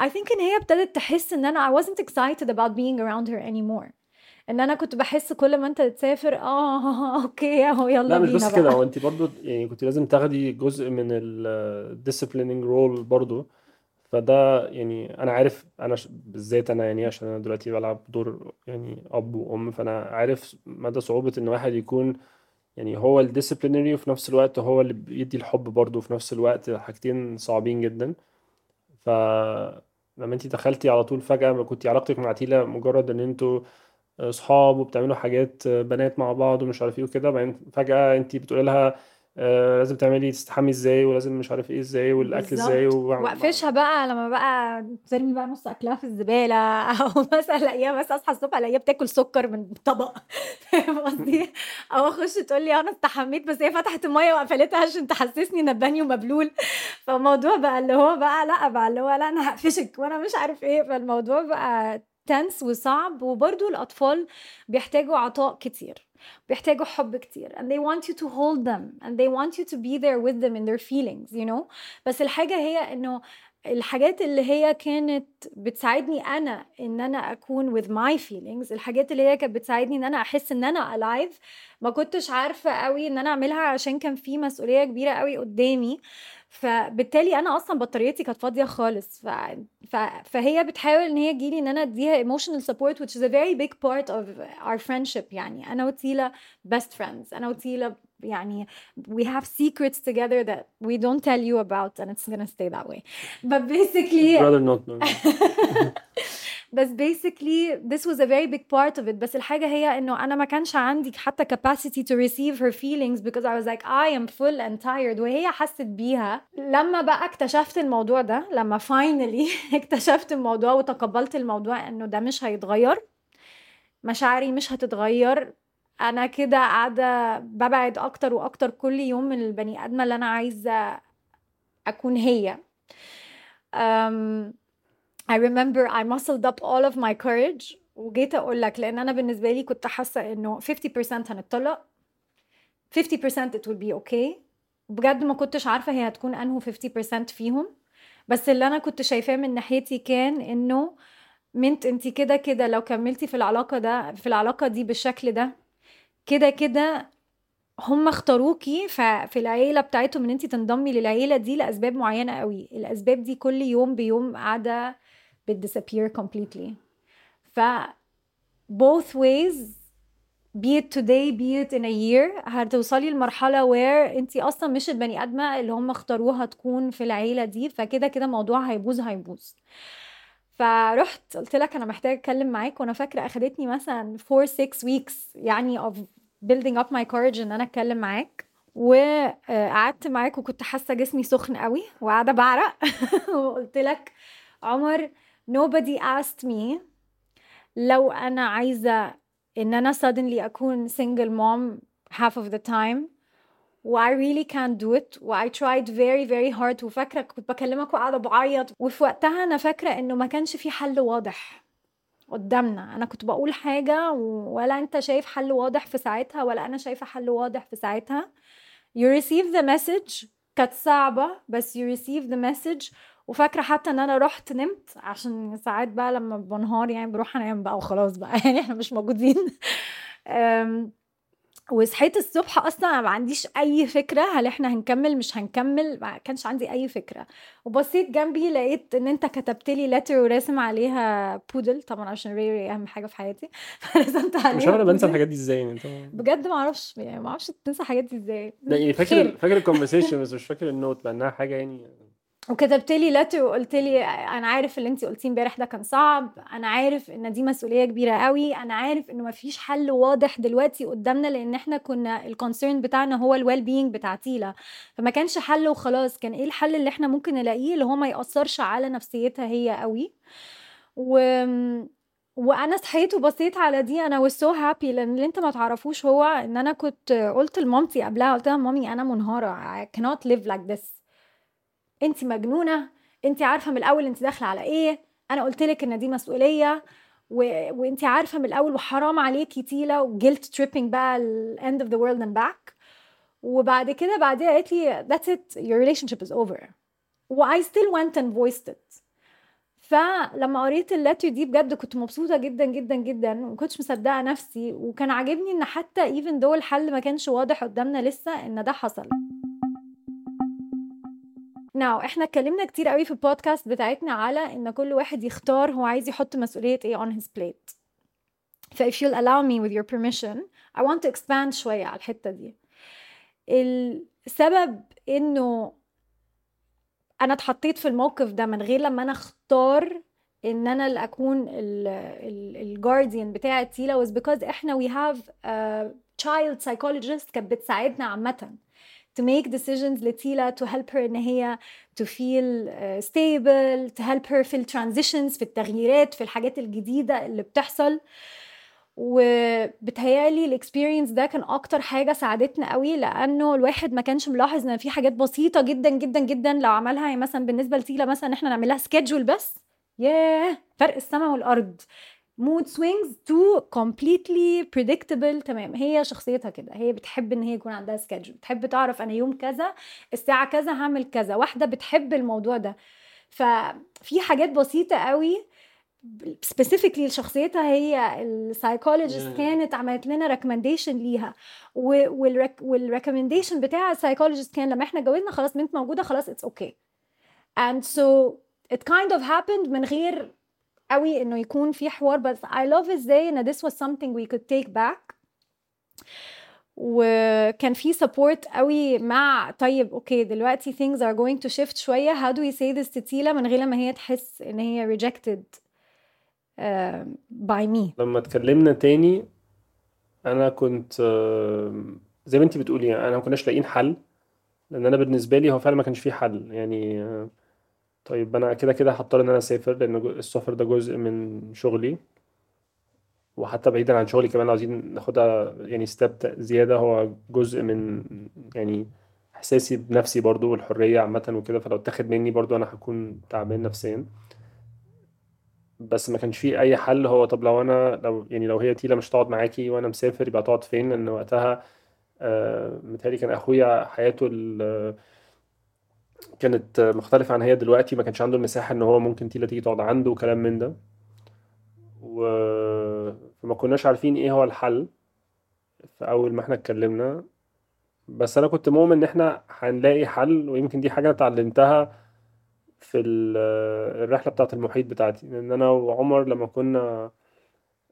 I think إن هي ابتدت تحس إن أنا I wasn't excited about being around her anymore. إن أنا كنت بحس كل ما أنت تسافر آه okay أهو يلا لا مش بينا بس كده بقى هو أنت برضو يعني كنت لازم تاخدي جزء من ال disciplining role برضو. فده يعني أنا عارف أنا ش- بالذات أنا يعني عشان أنا دلوقتي بلعب دور يعني أب وأم فأنا عارف مدى صعوبة إن واحد يكون يعني هو ال disciplinary وفي نفس الوقت هو اللي بيدي الحب برضه في نفس الوقت حاجتين صعبين جدا. فلما انت دخلتي على طول فجأة ما كنتي علاقتك مع تيلا مجرد إن أنتوا أصحاب وبتعملوا حاجات بنات مع بعض ومش عارف إيه وكده بعدين فجأة انت بتقولي لها آه، لازم تعملي تستحمي إزاي ولازم مش عارف إيه إزاي والأكل إزاي. واقفشها بقى لما بقى ترمي بقى نص أكلها في الزبالة أو مثلا الاقيها مثلا أصحى الصبح ألاقيها بتاكل سكر من طبق. فاهم قصدي؟ أو أخش تقول لي أنا استحميت بس هي فتحت المية وقفلتها عشان تحسسني إن بانيو مبلول. فالموضوع بقى اللي هو بقى لا بقى اللي هو لا أنا هقفشك وأنا مش عارف إيه. فالموضوع بقى تنس وصعب وبرضو الأطفال بيحتاجوا عطاء كتير بيحتاجوا حب كتير and they want you to hold them and they want you to be there with them in their feelings you know. بس الحاجة هي إنه الحاجات اللي هي كانت بتساعدني أنا إن أنا أكون with my feelings الحاجات اللي هي كانت بتساعدني إن أنا أحس إن أنا alive ما كنتش عارفة قوي إن أنا أعملها عشان كان في مسؤولية كبيرة قوي قدامي. فبالتالي أنا أصلا بطاريتي كانت فاضيه خالص ف... ف... فهي بتحاول ان هي تجيلي ان أنا اديها emotional support which is a very big part of our friendship يعني أنا وتيلا best friends أنا وتيلا يعني we have secrets together that we don't tell you about and it's gonna stay that way but basically rather not no. بس basically this was a very big part of it. بس الحاجة هي إنه أنا ما كانش عندي حتى capacity to receive her feelings because I was like I am full and tired. وهي حست بيها. لما بقى اكتشفت الموضوع ده لما finally اكتشفت الموضوع وتقبلت الموضوع إنه ده مش هيتغير مشاعري مش هتتغير. أنا كده قاعدة ببعد أكتر وأكتر كل يوم من البني آدمة اللي أنا عايزة أكون هي. um, I remember I muscled up all of my courage وجيت أقول لك لأن أنا بالنسبة لي كنت حاسة إنه 50% هنتطلق 50% it will be okay. بجد ما كنتش عارفة هي هتكون انه 50% فيهم. بس اللي أنا كنت شايفاه من ناحيتي كان إنه منت انت كده كده لو كملتي في العلاقة ده في العلاقة دي بالشكل ده كده كده هم اختاروكي. ففي العيلة بتاعتهم إن انت تنضمي للعيلة دي لأسباب معينة قوي. الأسباب دي كل يوم بيوم قاعدة بتدisappear completely. ف both ways be it today be it in a year هتوصلي لمرحلة where انتي أصلا مش البني آدمة اللي هم اختاروها تكون في العيلة دي فكده كده موضوع هيبوظ هيبوظ. فرحت قلت لك أنا محتاجة أتكلم معاك وأنا فاكرة أخدتني مثلا 4 6 weeks يعني of building up my courage إن أنا أتكلم معاك. وقعدت معاك وكنت حاسة جسمي سخن قوي وقاعدة بعرق. وقلت لك عمر nobody asked me لو أنا عايزة إن أنا suddenly أكون single mom half of the time. و I really can't do it. و I tried very very hard وفاكرة كنت بكلمك وقاعدة بعيط. وفي وقتها أنا فاكرة إنه ما كانش في حل واضح قدامنا. أنا كنت بقول حاجة ولا أنت شايف حل واضح في ساعتها ولا أنا شايفة حل واضح في ساعتها. You receive the message. كانت صعبة بس you receive the message. وفاكرة حتى إن أنا رحت نمت عشان ساعات بقى لما بنهار يعني بروح أنام بقى وخلاص بقى يعني إحنا مش موجودين. وصحيت الصبح أصلا أنا ما عنديش أي فكرة هل إحنا هنكمل مش هنكمل ما كانش عندي أي فكرة. وبصيت جنبي لقيت إن أنت كتبت لي letter وراسم عليها بودل طبعا عشان ريري أهم حاجة في حياتي. فرسمت عليها مش عارف أنا بنسى. الحاجات دي إزاي يعني انت بجد ما أعرفش يعني ما أعرفش تنسى الحاجات دي إزاي. لا يعني فاكر. فاكر ال conversation بس مش فاكر ال note مع إنها حاجة يعني وكتبت لي letter وقلت لي أنا عارف اللي انت قلتيه امبارح ده كان صعب أنا عارف إن دي مسؤولية كبيرة قوي أنا عارف انه مفيش حل واضح دلوقتي قدامنا لأن إحنا كنا ال concern بتاعنا هو ال well-being بتاع تيلا. فما كانش حل وخلاص كان إيه الحل اللي إحنا ممكن نلاقيه اللي هو ما يأثرش على نفسيتها هي قوي؟ و وأنا صحيت وبصيت على دي أنا was so happy لأن اللي أنت ما تعرفوش هو إن أنا كنت قلت لمامتي قبلها قلت لها مامي أنا منهارة I cannot live like this. انت مجنونة؟ انت عارفة من الأول انت داخلة على إيه؟ أنا قلت لك إن دي مسؤولية و... وانت عارفة من الأول وحرام عليكي تيلا وجلت تريبنج بقى ال end of the world and back. وبعد كده بعديها قالت لي that's it your relationship is over. و I still went and voiced it. فلما قريت ال letter دي بجد كنت مبسوطة جدا جدا جدا وما كنتش مصدقة نفسي. وكان عاجبني إن حتى even though الحل ما كانش واضح قدامنا لسه إن ده حصل. now إحنا اتكلمنا كتير قوي في البودكاست بتاعتنا على إن كل واحد يختار هو عايز يحط مسؤولية إيه on his plate. ف if you'll allow me with your permission I want to expand شوية على الحتة دي. السبب إنه أنا اتحطيت في الموقف ده من غير لما أنا أختار إن أنا اللي أكون الجارديان بتاع تيلا was because إحنا we have a child psychologist كانت بتساعدنا عامة. To make decisions لتيلا to help her إن هي to feel uh, stable to help her في الترانزيشنز في التغييرات في الحاجات الجديدة اللي بتحصل. وبتهيألي ال experience ده كان أكتر حاجة ساعدتنا قوي لأنه الواحد ما كانش ملاحظ إن في حاجات بسيطة جدا جدا جدا لو عملها. يعني مثلا بالنسبة لتيلا مثلا إحنا نعمل لها schedule بس yeah! فرق السماء والأرض. mood swings to completely predictable تمام. هي شخصيتها كده. هي بتحب إن هي يكون عندها schedule بتحب تعرف أنا يوم كذا الساعة كذا هعمل كذا. واحدة بتحب الموضوع ده. ففي حاجات بسيطة قوي. specifically لشخصيتها هي ال psychologist. كانت عملت لنا recommendation ليها. وال recommendation بتاع ال psychologist كان لما إحنا اتجوزنا خلاص بنت موجودة خلاص it's okay and so it kind of happened من غير قوي إنه يكون في حوار بس I love إزاي إن this was something we could take back. وكان في support قوي مع طيب okay دلوقتي things are going to shift شوية. How do we say this to تيلا من غير لما هي تحس إن هي rejected uh, by me? لما اتكلمنا تاني أنا كنت زي ما انت بتقولي أنا ما كناش لاقيين حل لأن أنا بالنسبة لي هو فعلا ما كانش فيه حل. يعني طيب أنا كده كده هضطر إن أنا أسافر لأن السفر ده جزء من شغلي. وحتى بعيدا عن شغلي كمان عاوزين ناخدها يعني ستيب زيادة. هو جزء من يعني إحساسي بنفسي برضو والحرية عامة وكده. فلو اتاخد مني برضو أنا هكون تعبان نفسيا. بس ما كانش فيه أي حل. هو طب لو أنا لو يعني لو هي تيلا مش تقعد معاكي وأنا مسافر يبقى تقعد فين؟ لأن وقتها آه متهيألي كان أخويا حياته كانت مختلفة عن هي دلوقتي ما كانش عنده المساحة إن هو ممكن تيلا تيجي تقعد عنده وكلام من ده. و... فما كناش عارفين إيه هو الحل في أول ما إحنا اتكلمنا. بس أنا كنت مؤمن إن إحنا هنلاقي حل ويمكن دي حاجة أنا اتعلمتها في ال- الرحلة بتاعة المحيط بتاعتي. لأن أنا وعمر لما كنا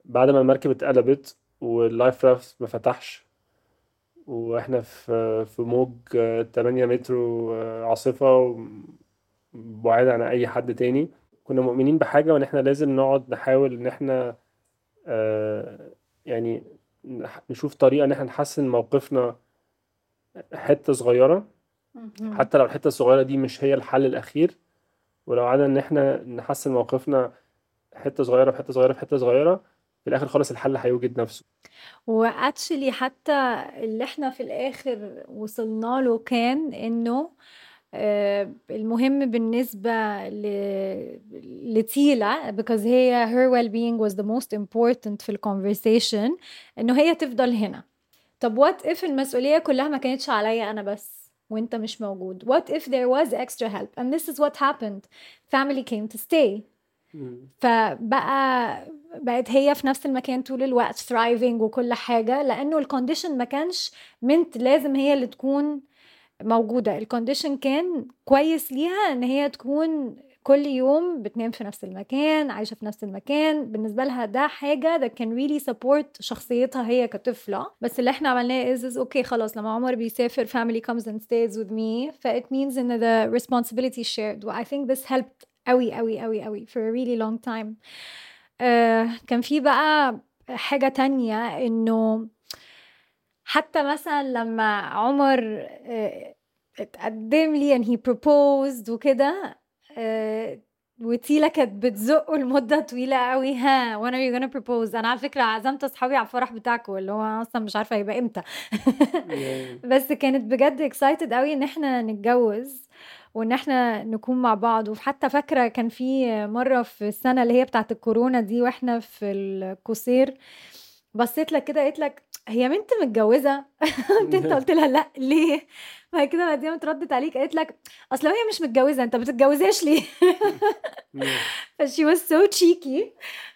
بعد ما المركب اتقلبت واللايف رافت ما فتحش وإحنا في في موج آه، 8 متر وعاصفة بعيد عن أي حد تاني. كنا مؤمنين بحاجة وإن إحنا لازم نقعد نحاول إن إحنا آه، يعني نشوف طريقة إن إحنا نحسن موقفنا حتة صغيرة. حتى لو الحتة الصغيرة دي مش هي الحل الأخير. ولو قعدنا إن إحنا نحسن موقفنا حتة صغيرة بحتة صغيرة بحتة صغيرة في الآخر خالص الحل هيوجد نفسه. واكشلي حتى اللي إحنا في الآخر وصلنا له كان إنه آه، المهم بالنسبة. لتيلا because هي her well-being was the most important في ال conversation إنه هي تفضل هنا. طب what if المسؤولية كلها ما كانتش عليا أنا بس وإنت مش موجود؟ what if there was extra help and this is what happened. Family came to stay. فبقى بقت هي في نفس المكان طول الوقت thriving وكل حاجة لأنه ال condition ما كانش meant لازم هي اللي تكون موجودة. ال condition كان كويس ليها إن هي تكون كل يوم بتنام في نفس المكان عايشة في نفس المكان. بالنسبة لها ده حاجة that can really support شخصيتها هي كطفلة. بس اللي إحنا عملناه is, is okay خلاص لما عمر بيسافر family comes and stays with me. ف it means إن the responsibility is shared. و I think this helped قوي قوي قوي قوي for a really long time. كان في بقى حاجة تانية إنه حتى مثلا لما عمر آه، اتقدم لي and he proposed وكده آه، وتيلا كانت بتزقه لمدة طويلة قوي ها when are you gonna propose? أنا على فكرة عزمت أصحابي على الفرح بتاعكم اللي هو أصلا مش عارفة هيبقى إمتى. بس كانت بجد excited قوي إن إحنا نتجوز. وإن إحنا نكون مع بعض. وحتى فاكرة كان في مرة في السنة اللي هي بتاعت الكورونا دي وإحنا في القصير بصيت لك كده قلت لك هي بنت متجوزة؟ قمت انت قلت لها لا ليه؟ بعد كده بعدين اتردت عليك قالت لك أصل هي مش متجوزة انت بتتجوزهاش ليه؟ ف she was so cheeky.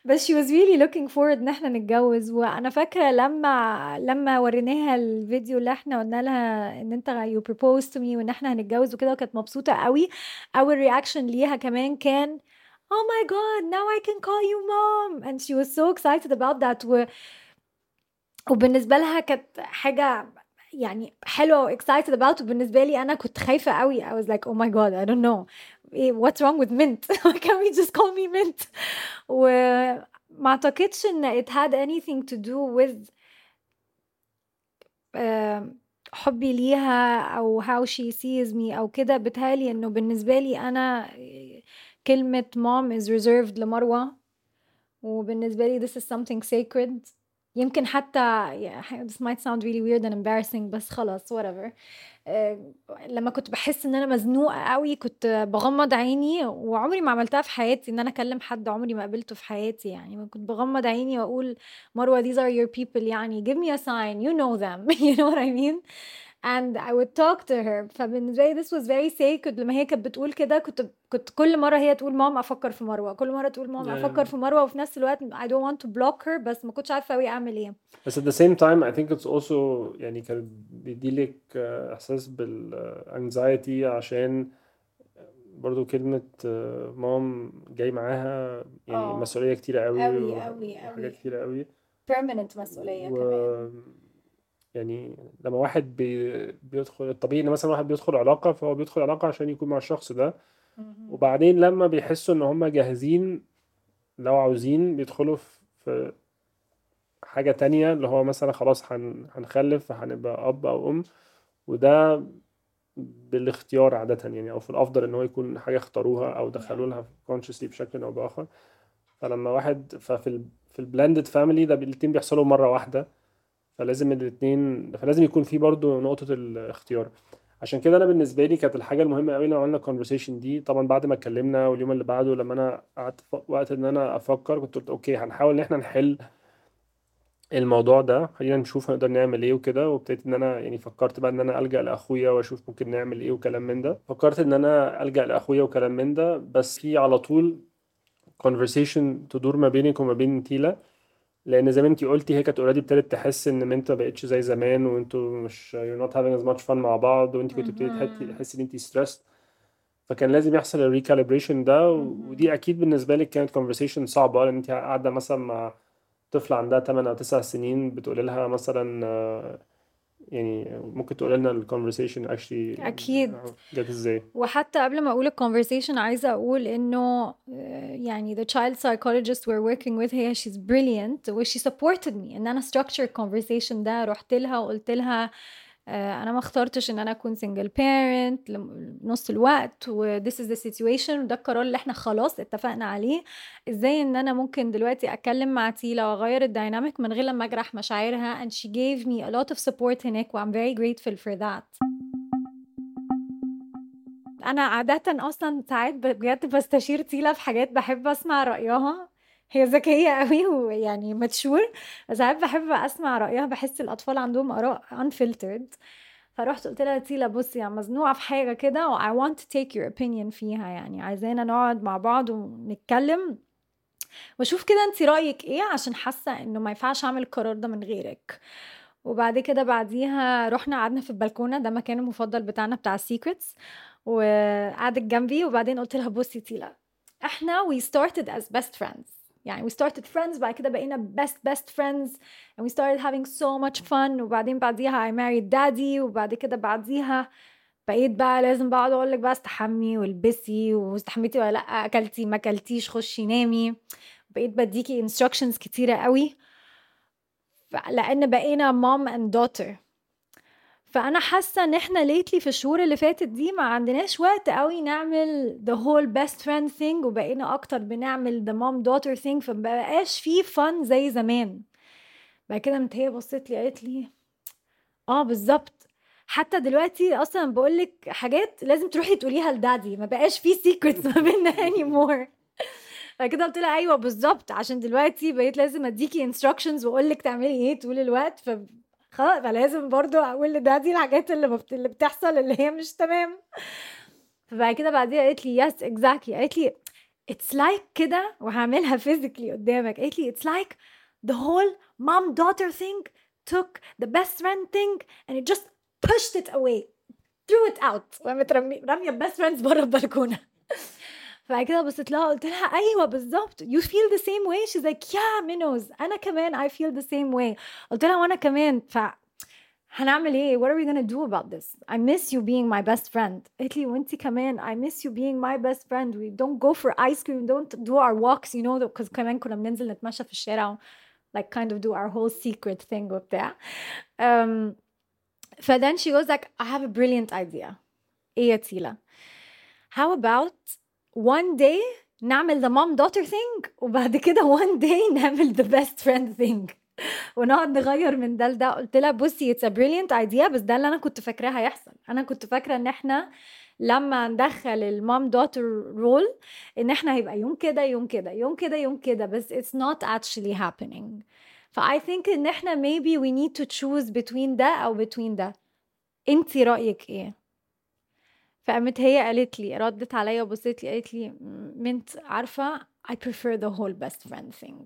بس she was really looking forward إن إحنا نتجوز. وأنا فاكرة لما لما وريناها الفيديو اللي إحنا قلنا لها إن أنت you proposed to me وإن إحنا هنتجوز وكده وكانت مبسوطة قوي. اول رياكشن ليها كمان كان oh my god now I can call you mom. And she was so excited about that. و وبالنسبه لها كانت حاجة يعني حلوة و excited about وبالنسبه لي أنا كنت خايفه قوي I was like oh my god I don't know إيه what's wrong with mint why can't we just call me mint وما اعتقدش ان it had anything to do with حبي ليها أو how she sees me أو كده بتهيألي انه بالنسبة لي أنا كلمه mom is reserved لمروه وبالنسبه لي this is something sacred يمكن حتى this might sound really weird and embarrassing بس خلاص whatever. آه، لما كنت بحس إن أنا مزنوقة قوي كنت بغمض عيني وعمري ما عملتها في حياتي إن أنا أكلم حد عمري ما قابلته في حياتي يعني. كنت بغمض عيني وأقول مروه these are your people يعني give me a sign you know them. You know what I mean? And I would talk to her. فبالنسبة لي this was very sacred. لما هي كانت بتقول كده كنت كنت كل مرة هي تقول ماما أفكر في مروة. كل مرة تقول ماما Yeah, أفكر yeah. في مروة. وفي نفس الوقت I don't want to block her بس ما كنتش عارفة قوي أعمل إيه. بس at the same time I think it's also يعني كان بيديلك آه، إحساس بالانكزايتي عشان برضو كلمة مام جاي معاها. يعني آه. مسؤولية كتيرة قوي قوي وح- قوي وحاجات قوي كتيرة قوي permanent مسؤولية و كمان. يعني لما واحد بي... بيدخل الطبيعي إن مثلا واحد بيدخل علاقة فهو بيدخل علاقة عشان يكون مع الشخص ده. وبعدين لما بيحسوا إن هم جاهزين لو عاوزين بيدخلوا في حاجة تانية اللي هو مثلا خلاص هن... هنخلف هنبقى أب أو أم. وده بالاختيار عادة يعني أو في الأفضل إن هو يكون حاجة اختاروها أو دخلوا لها consciously بشكل أو بآخر. فلما واحد ففي ال... في ال blended family ده الاتنين بيحصلوا مرة واحدة. فلازم الاتنين فلازم يكون في برضو نقطة الاختيار. عشان كده أنا بالنسبة لي كانت الحاجة المهمة قوي لما عملنا ال conversation دي. طبعا بعد ما اتكلمنا واليوم اللي بعده لما أنا قعدت وقت إن أنا أفكر كنت قلت okay هنحاول إن إحنا نحل الموضوع ده. خلينا نشوف هنقدر نعمل إيه وكده. وابتديت إن أنا يعني فكرت بقى إن أنا ألجأ لأخويا وأشوف ممكن نعمل إيه وكلام من ده. فكرت إن أنا ألجأ لأخويا وكلام من ده. بس في على طول conversation تدور ما بينك وما بين تيلا. لأن زي ما انتي قلتي هي كانت already ابتدت تحس إن انت ما بقتش زي زمان وانتوا مش you're not having as much fun مع بعض وانت كنت ابتديتي تحسي إن انت stressed فكان لازم يحصل ال recalibration ده. ودي أكيد بالنسبة لك كانت conversation صعبة لأن انت قاعدة مثلا مع طفله عندها 8 أو 9 سنين بتقولي لها مثلا آه، يعني ممكن تقولي لنا ال conversation actually أكيد. جت إزاي؟ وحتى قبل ما أقول الكونفرسيشن عايزة أقول إنه آه، يعني the child psychologist we're working with هي she's brilliant. و she supported me. ان أنا structure conversation ده رحت لها وقلت لها أنا ما اخترتش إن أنا أكون single parent لنص الوقت و this is the situation وده القرار اللي إحنا خلاص اتفقنا عليه. إزاي إن أنا ممكن دلوقتي أتكلم مع تيلا وأغير الديناميك من غير لما أجرح مشاعرها؟ And she gave me a lot of support هناك و I'm very grateful for that. أنا عاده أصلا ساعات بجد بستشير تيلا في حاجات بحب أسمع رأيها. هي ذكية قوي ويعني متشور ساعات بحب أسمع رأيها بحس الأطفال عندهم آراء unfiltered. فرحت قلت لها تيلا بصي أنا مزنوقة في حاجة كده و I want to take your opinion فيها يعني عايزانا نقعد مع بعض ونتكلم. وأشوف كده انت رأيك إيه عشان حاسة إنه ما ينفعش أعمل القرار ده من غيرك. وبعد كده بعديها رحنا قعدنا في البلكونة ده مكان المفضل بتاعنا بتاع السيكريتس وقعدت جنبي وبعدين قلت لها بصي تيلا إحنا we started as best friends. يعني we started friends بعد كده بقينا best best friends and we started having so much fun وبعدين بعديها I married daddy وبعد كده بعديها بقيت بقى لازم بقعد أقول لك بقى استحمي والبسي واستحميتي ولا لأ أكلتي ما أكلتيش خشي نامي. بقيت بديكي instructions كتيرة قوي. لأن بقينا mom and daughter. فأنا حاسة إن إحنا ليتلي في الشهور اللي فاتت دي ما عندناش وقت قوي نعمل the whole best friend thing وبقينا أكتر بنعمل the mom daughter thing فمبقاش فيه fun زي زمان. بعد كده قامت هي بصت لي قالت لي آه بالظبط. حتى دلوقتي أصلا بقول لك حاجات لازم تروحي تقوليها لدادي ما بقاش في secrets ما بيننا anymore. بعد كده قلت لها أيوه بالظبط عشان دلوقتي بقيت لازم أديكي instructions واقول لك تعملي إيه طول الوقت ف خلاص فلازم برضو أقول ل daddy الحاجات اللي بفت... اللي بتحصل اللي هي مش تمام. فبعد كده بعديها قالت لي yes exactly قالت لي it's like كده وهعملها physically قدامك. قالت لي it's like the whole mom daughter thing took the best friend thing and it just pushed it away threw it out. وقامت رمي رامية ال best friends بره البلكونة. فبعد كده بصيت لها قلت لها ايوه بالظبط you feel the same way she's like yeah minnows انا كمان I feel the same way قلت لها وانا كمان ف هنعمل ايه what are we gonna do about this I miss you being my best friend قالت لي وانتي كمان I miss you being my best friend we don't go for ice cream don't do our walks you know because كمان كنا بننزل نتمشى في الشارع like kind of do our whole secret thing وبتاع um, ف then she goes like I have a brilliant idea ايه يا تيلا how about one day نعمل the mom daughter thing وبعد كده one day نعمل the best friend thing. ونقعد نغير من ده لده. قلت لها بصي it's a brilliant idea بس ده اللي أنا كنت فاكراه هيحصل. أنا كنت فاكرة إن إحنا لما ندخل ال mom daughter role إن إحنا هيبقى يوم كده يوم كده يوم كده يوم كده بس it's not actually happening. ف I think إن إحنا maybe we need to choose between ده أو between ده. انتي رأيك إيه؟ فقامت هي قالت لي ردت عليا وبصيت لي قالت لي ما انت عارفة I prefer the whole best friend thing.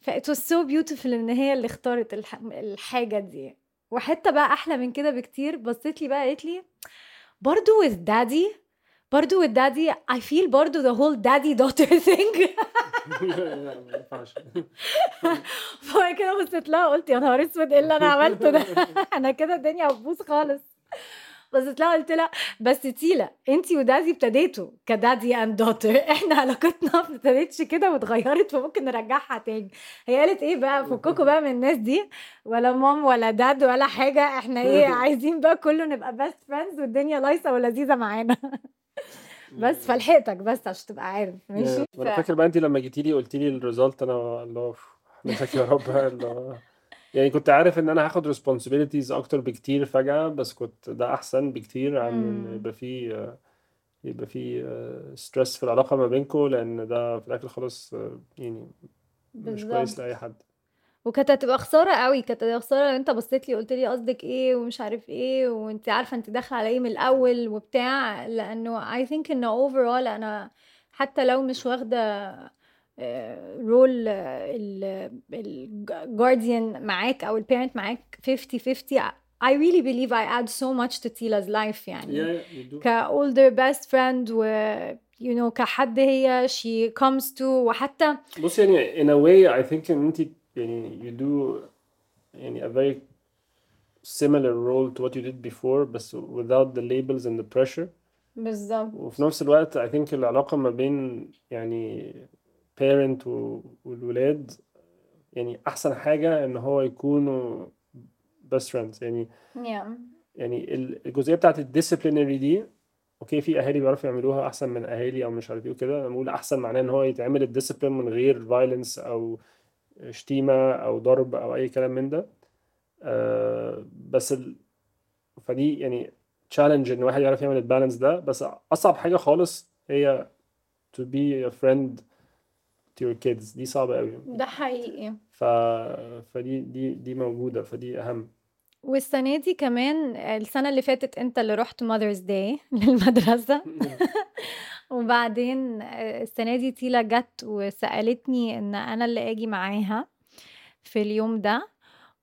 ف it was so beautiful إن هي اللي اختارت الح... الحاجة دي. وحتى بقى أحلى من كده بكتير بصيت لي بقى قالت لي برضو with daddy برضو with daddy I feel برضو the whole daddy daughter thing. فبعد كده بصيت لها قلت يا نهار أسود إيه اللي أنا عملته ده؟ أنا كده الدنيا هتبوظ خالص. بصيت لها قلت لها بس تيلا انتي و daddy ابتديتوا. ك daddy and daughter إحنا علاقتنا ما ابتدتش كده واتغيرت فممكن نرجعها تاني. هي قالت إيه بقى؟ فككوا بقى من الناس دي. ولا mom ولا dad ولا حاجة. إحنا إيه عايزين بقى كله نبقى best friends والدنيا لايصه ولذيذة معانا. بس فلحقتك بس عشان تبقى عارف. ماشي؟ وأنا ف- فاكر بقى انت لما جيتي لي قلت لي ال result أنا اللي هو يا رب اللي يعني كنت عارف إن أنا هاخد responsibilities أكتر بكتير فجأة بس كنت ده أحسن بكتير عن إن. يبقى في يبقى في stress في العلاقة ما بينكم لأن ده في الآخر خلاص آه، يعني مش كويس بالظبط لأي حد وكانت هتبقى خسارة قوي كانت هتبقى خسارة لو أنت بصيت لي قلت لي قصدك إيه ومش عارف إيه وأنت عارفة أنت داخله على إيه من الأول وبتاع لأنه I think انه overall أنا حتى لو مش واخدة رول الجارديان معاك او البيرنت معاك 50 50 I really believe I add so much to Tila's life يعني yeah you do ك older best friend و you know كحد هي she comes to وحتى بص يعني in a way I think ان انت يعني you do يعني a very similar role to what you did before بس without the labels and the pressure بالظبط وفي نفس الوقت I think العلاقة ما بين يعني parent و- والولاد يعني أحسن حاجة إن هو يكونوا best friends. يعني yeah. يعني ال- الجزئية بتاعت ال disciplinary دي okay في أهالي بيعرفوا يعملوها أحسن من أهالي أو مش عارف إيه وكده. أنا بقول أحسن معناه إن هو يتعمل ال discipline من غير violence أو شتيمة أو ضرب أو أي كلام من ده. آه بس ال... فدي يعني challenge إن واحد يعرف يعمل ال balance ده. بس أصعب حاجة خالص هي to be a friend to your kids. دي صعبة قوي ده حقيقي. ف... فدي دي دي موجودة فدي أهم. والسنة دي كمان السنة اللي فاتت أنت اللي رحت ماذرز داي للمدرسة. وبعدين السنة دي تيلا جت وسألتني إن أنا اللي آجي معاها في اليوم ده.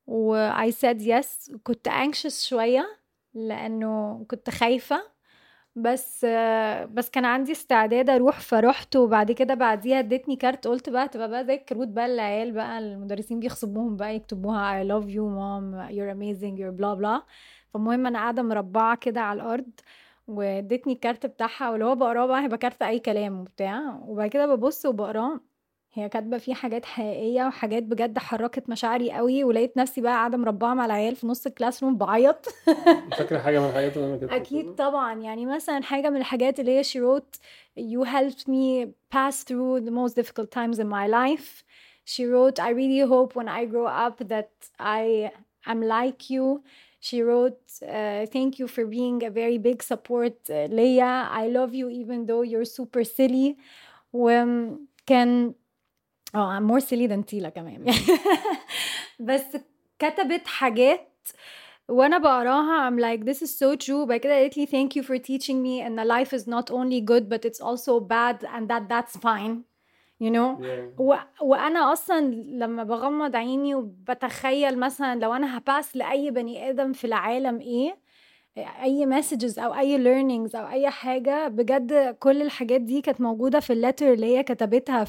و I said yes. كنت anxious شوية لأنه كنت خايفة. بس بس كان عندي استعداد أروح فرحت وبعد كده بعديها ادتني كارت قلت بقى تبقى بقى زي الكروت بقى العيال بقى المدرسين بيغصبوهم بقى يكتبوها I love you mom you're amazing you're blah blah. فالمهم أنا قاعدة مربعة كده على الأرض وادتني الكارت بتاعها واللي هو بقراه بقى هيبقى كارت أي كلام وبتاع. وبعد كده ببص وبقراه هي كاتبه فيه حاجات حقيقيه وحاجات بجد حركت مشاعري قوي ولقيت نفسي بقى قاعدة مربعه مع العيال في نص ال classroom بعيط فاكرة حاجة من الحاجات اللي أنا كنت أكيد طبعا يعني مثلا حاجة من الحاجات اللي هي she wrote you helped me pass through the most difficult times in my life she wrote I really hope when I grow up that I am like you she wrote uh, thank you for being a very big support uh, ليا I love you even though you're super silly وكان آه I'm more silly than تيلا كمان. بس كتبت حاجات وأنا بقراها I'm like this is so true. بعد كده قالت لي thank you for teaching me ان life is not only good but it's also bad and that that's fine. You know? Yeah. و... وأنا أصلا لما بغمض عيني وبتخيل مثلا لو أنا هباس لأي بني آدم في العالم إيه أي مسجز أو أي learnings أو أي حاجة بجد كل الحاجات دي كانت موجودة في اللتر اللي هي كتبتها.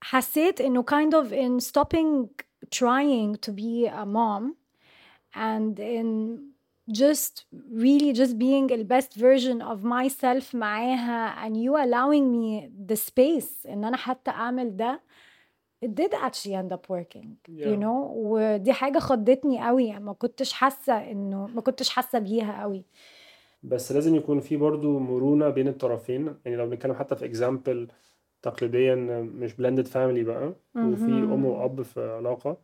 فحسيت انه kind of in stopping trying to be a mom and in just really just being the best version of myself معاها and you allowing me the space ان انا حتى اعمل ده it did actually end up working you Yeah. know ودي حاجة خضتني قوي ما كنتش حاسة انه ما كنتش حاسة بيها قوي بس لازم يكون في برضو مرونة بين الطرفين يعني لو بنتكلم حتى في اكزامبل تقليديا مش blended family بقى وفي. أم وأب في علاقة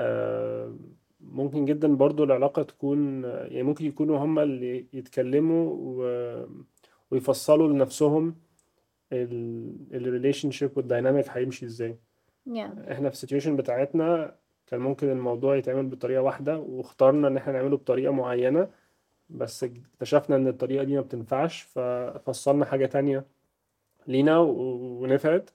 آه، ممكن جدا برضو العلاقة تكون يعني ممكن يكونوا هما اللي يتكلموا و... ويفصلوا لنفسهم ال relationship وال dynamic هيمشي إزاي yeah. إحنا في ال situation بتاعتنا كان ممكن الموضوع يتعمل بطريقة واحدة واخترنا إن إحنا نعمله بطريقة معينة بس اكتشفنا إن الطريقة دي ما بتنفعش ففصلنا حاجة تانية لينا و- ونفعت.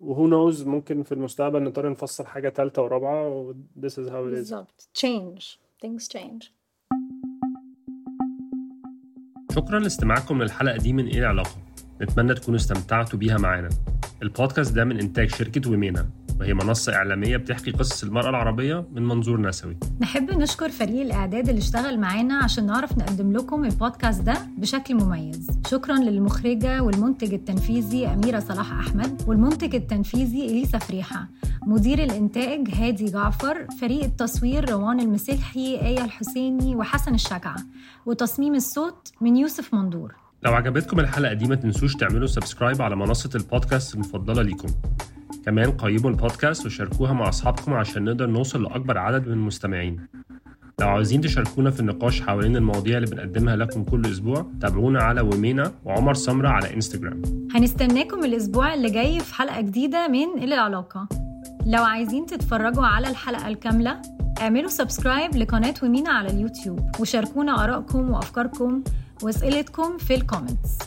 وهو نوز ممكن في المستقبل نضطر نفصل حاجة تالتة ورابعة و this is how it is. بالظبط. Change. Things change. شكرا لاستماعكم للحلقة دي من إيه العلاقة. نتمنى تكونوا استمتعتوا بيها معانا. البودكاست ده من إنتاج شركة ومينا وهي منصة إعلامية بتحكي قصص المرأة العربية من منظور نسوي. نحب نشكر فريق الإعداد اللي اشتغل معانا عشان نعرف نقدم لكم البودكاست ده بشكل مميز. شكرا للمخرجة والمنتج التنفيذي أميرة صلاح أحمد والمنتج التنفيذي إليسا فريحة. مدير الإنتاج هادي جعفر فريق التصوير روان المسلحي آية الحسيني وحسن الشجعة. وتصميم الصوت من يوسف مندور. لو عجبتكم الحلقة دي ما تنسوش تعملوا subscribe على منصة البودكاست المفضلة ليكم. كمان قيموا البودكاست وشاركوها مع أصحابكم عشان نقدر نوصل لأكبر عدد من المستمعين. لو عاوزين تشاركونا في النقاش حوالين المواضيع اللي بنقدمها لكم كل أسبوع تابعونا على ومينا وعمر سمرة على إنستجرام. هنستناكم الأسبوع اللي جاي في حلقة جديدة من إيه العلاقة. لو عايزين تتفرجوا على الحلقة الكاملة اعملوا subscribe لقناة ومينا على اليوتيوب وشاركونا آرائكم وأفكاركم وأسئلتكم في ال comments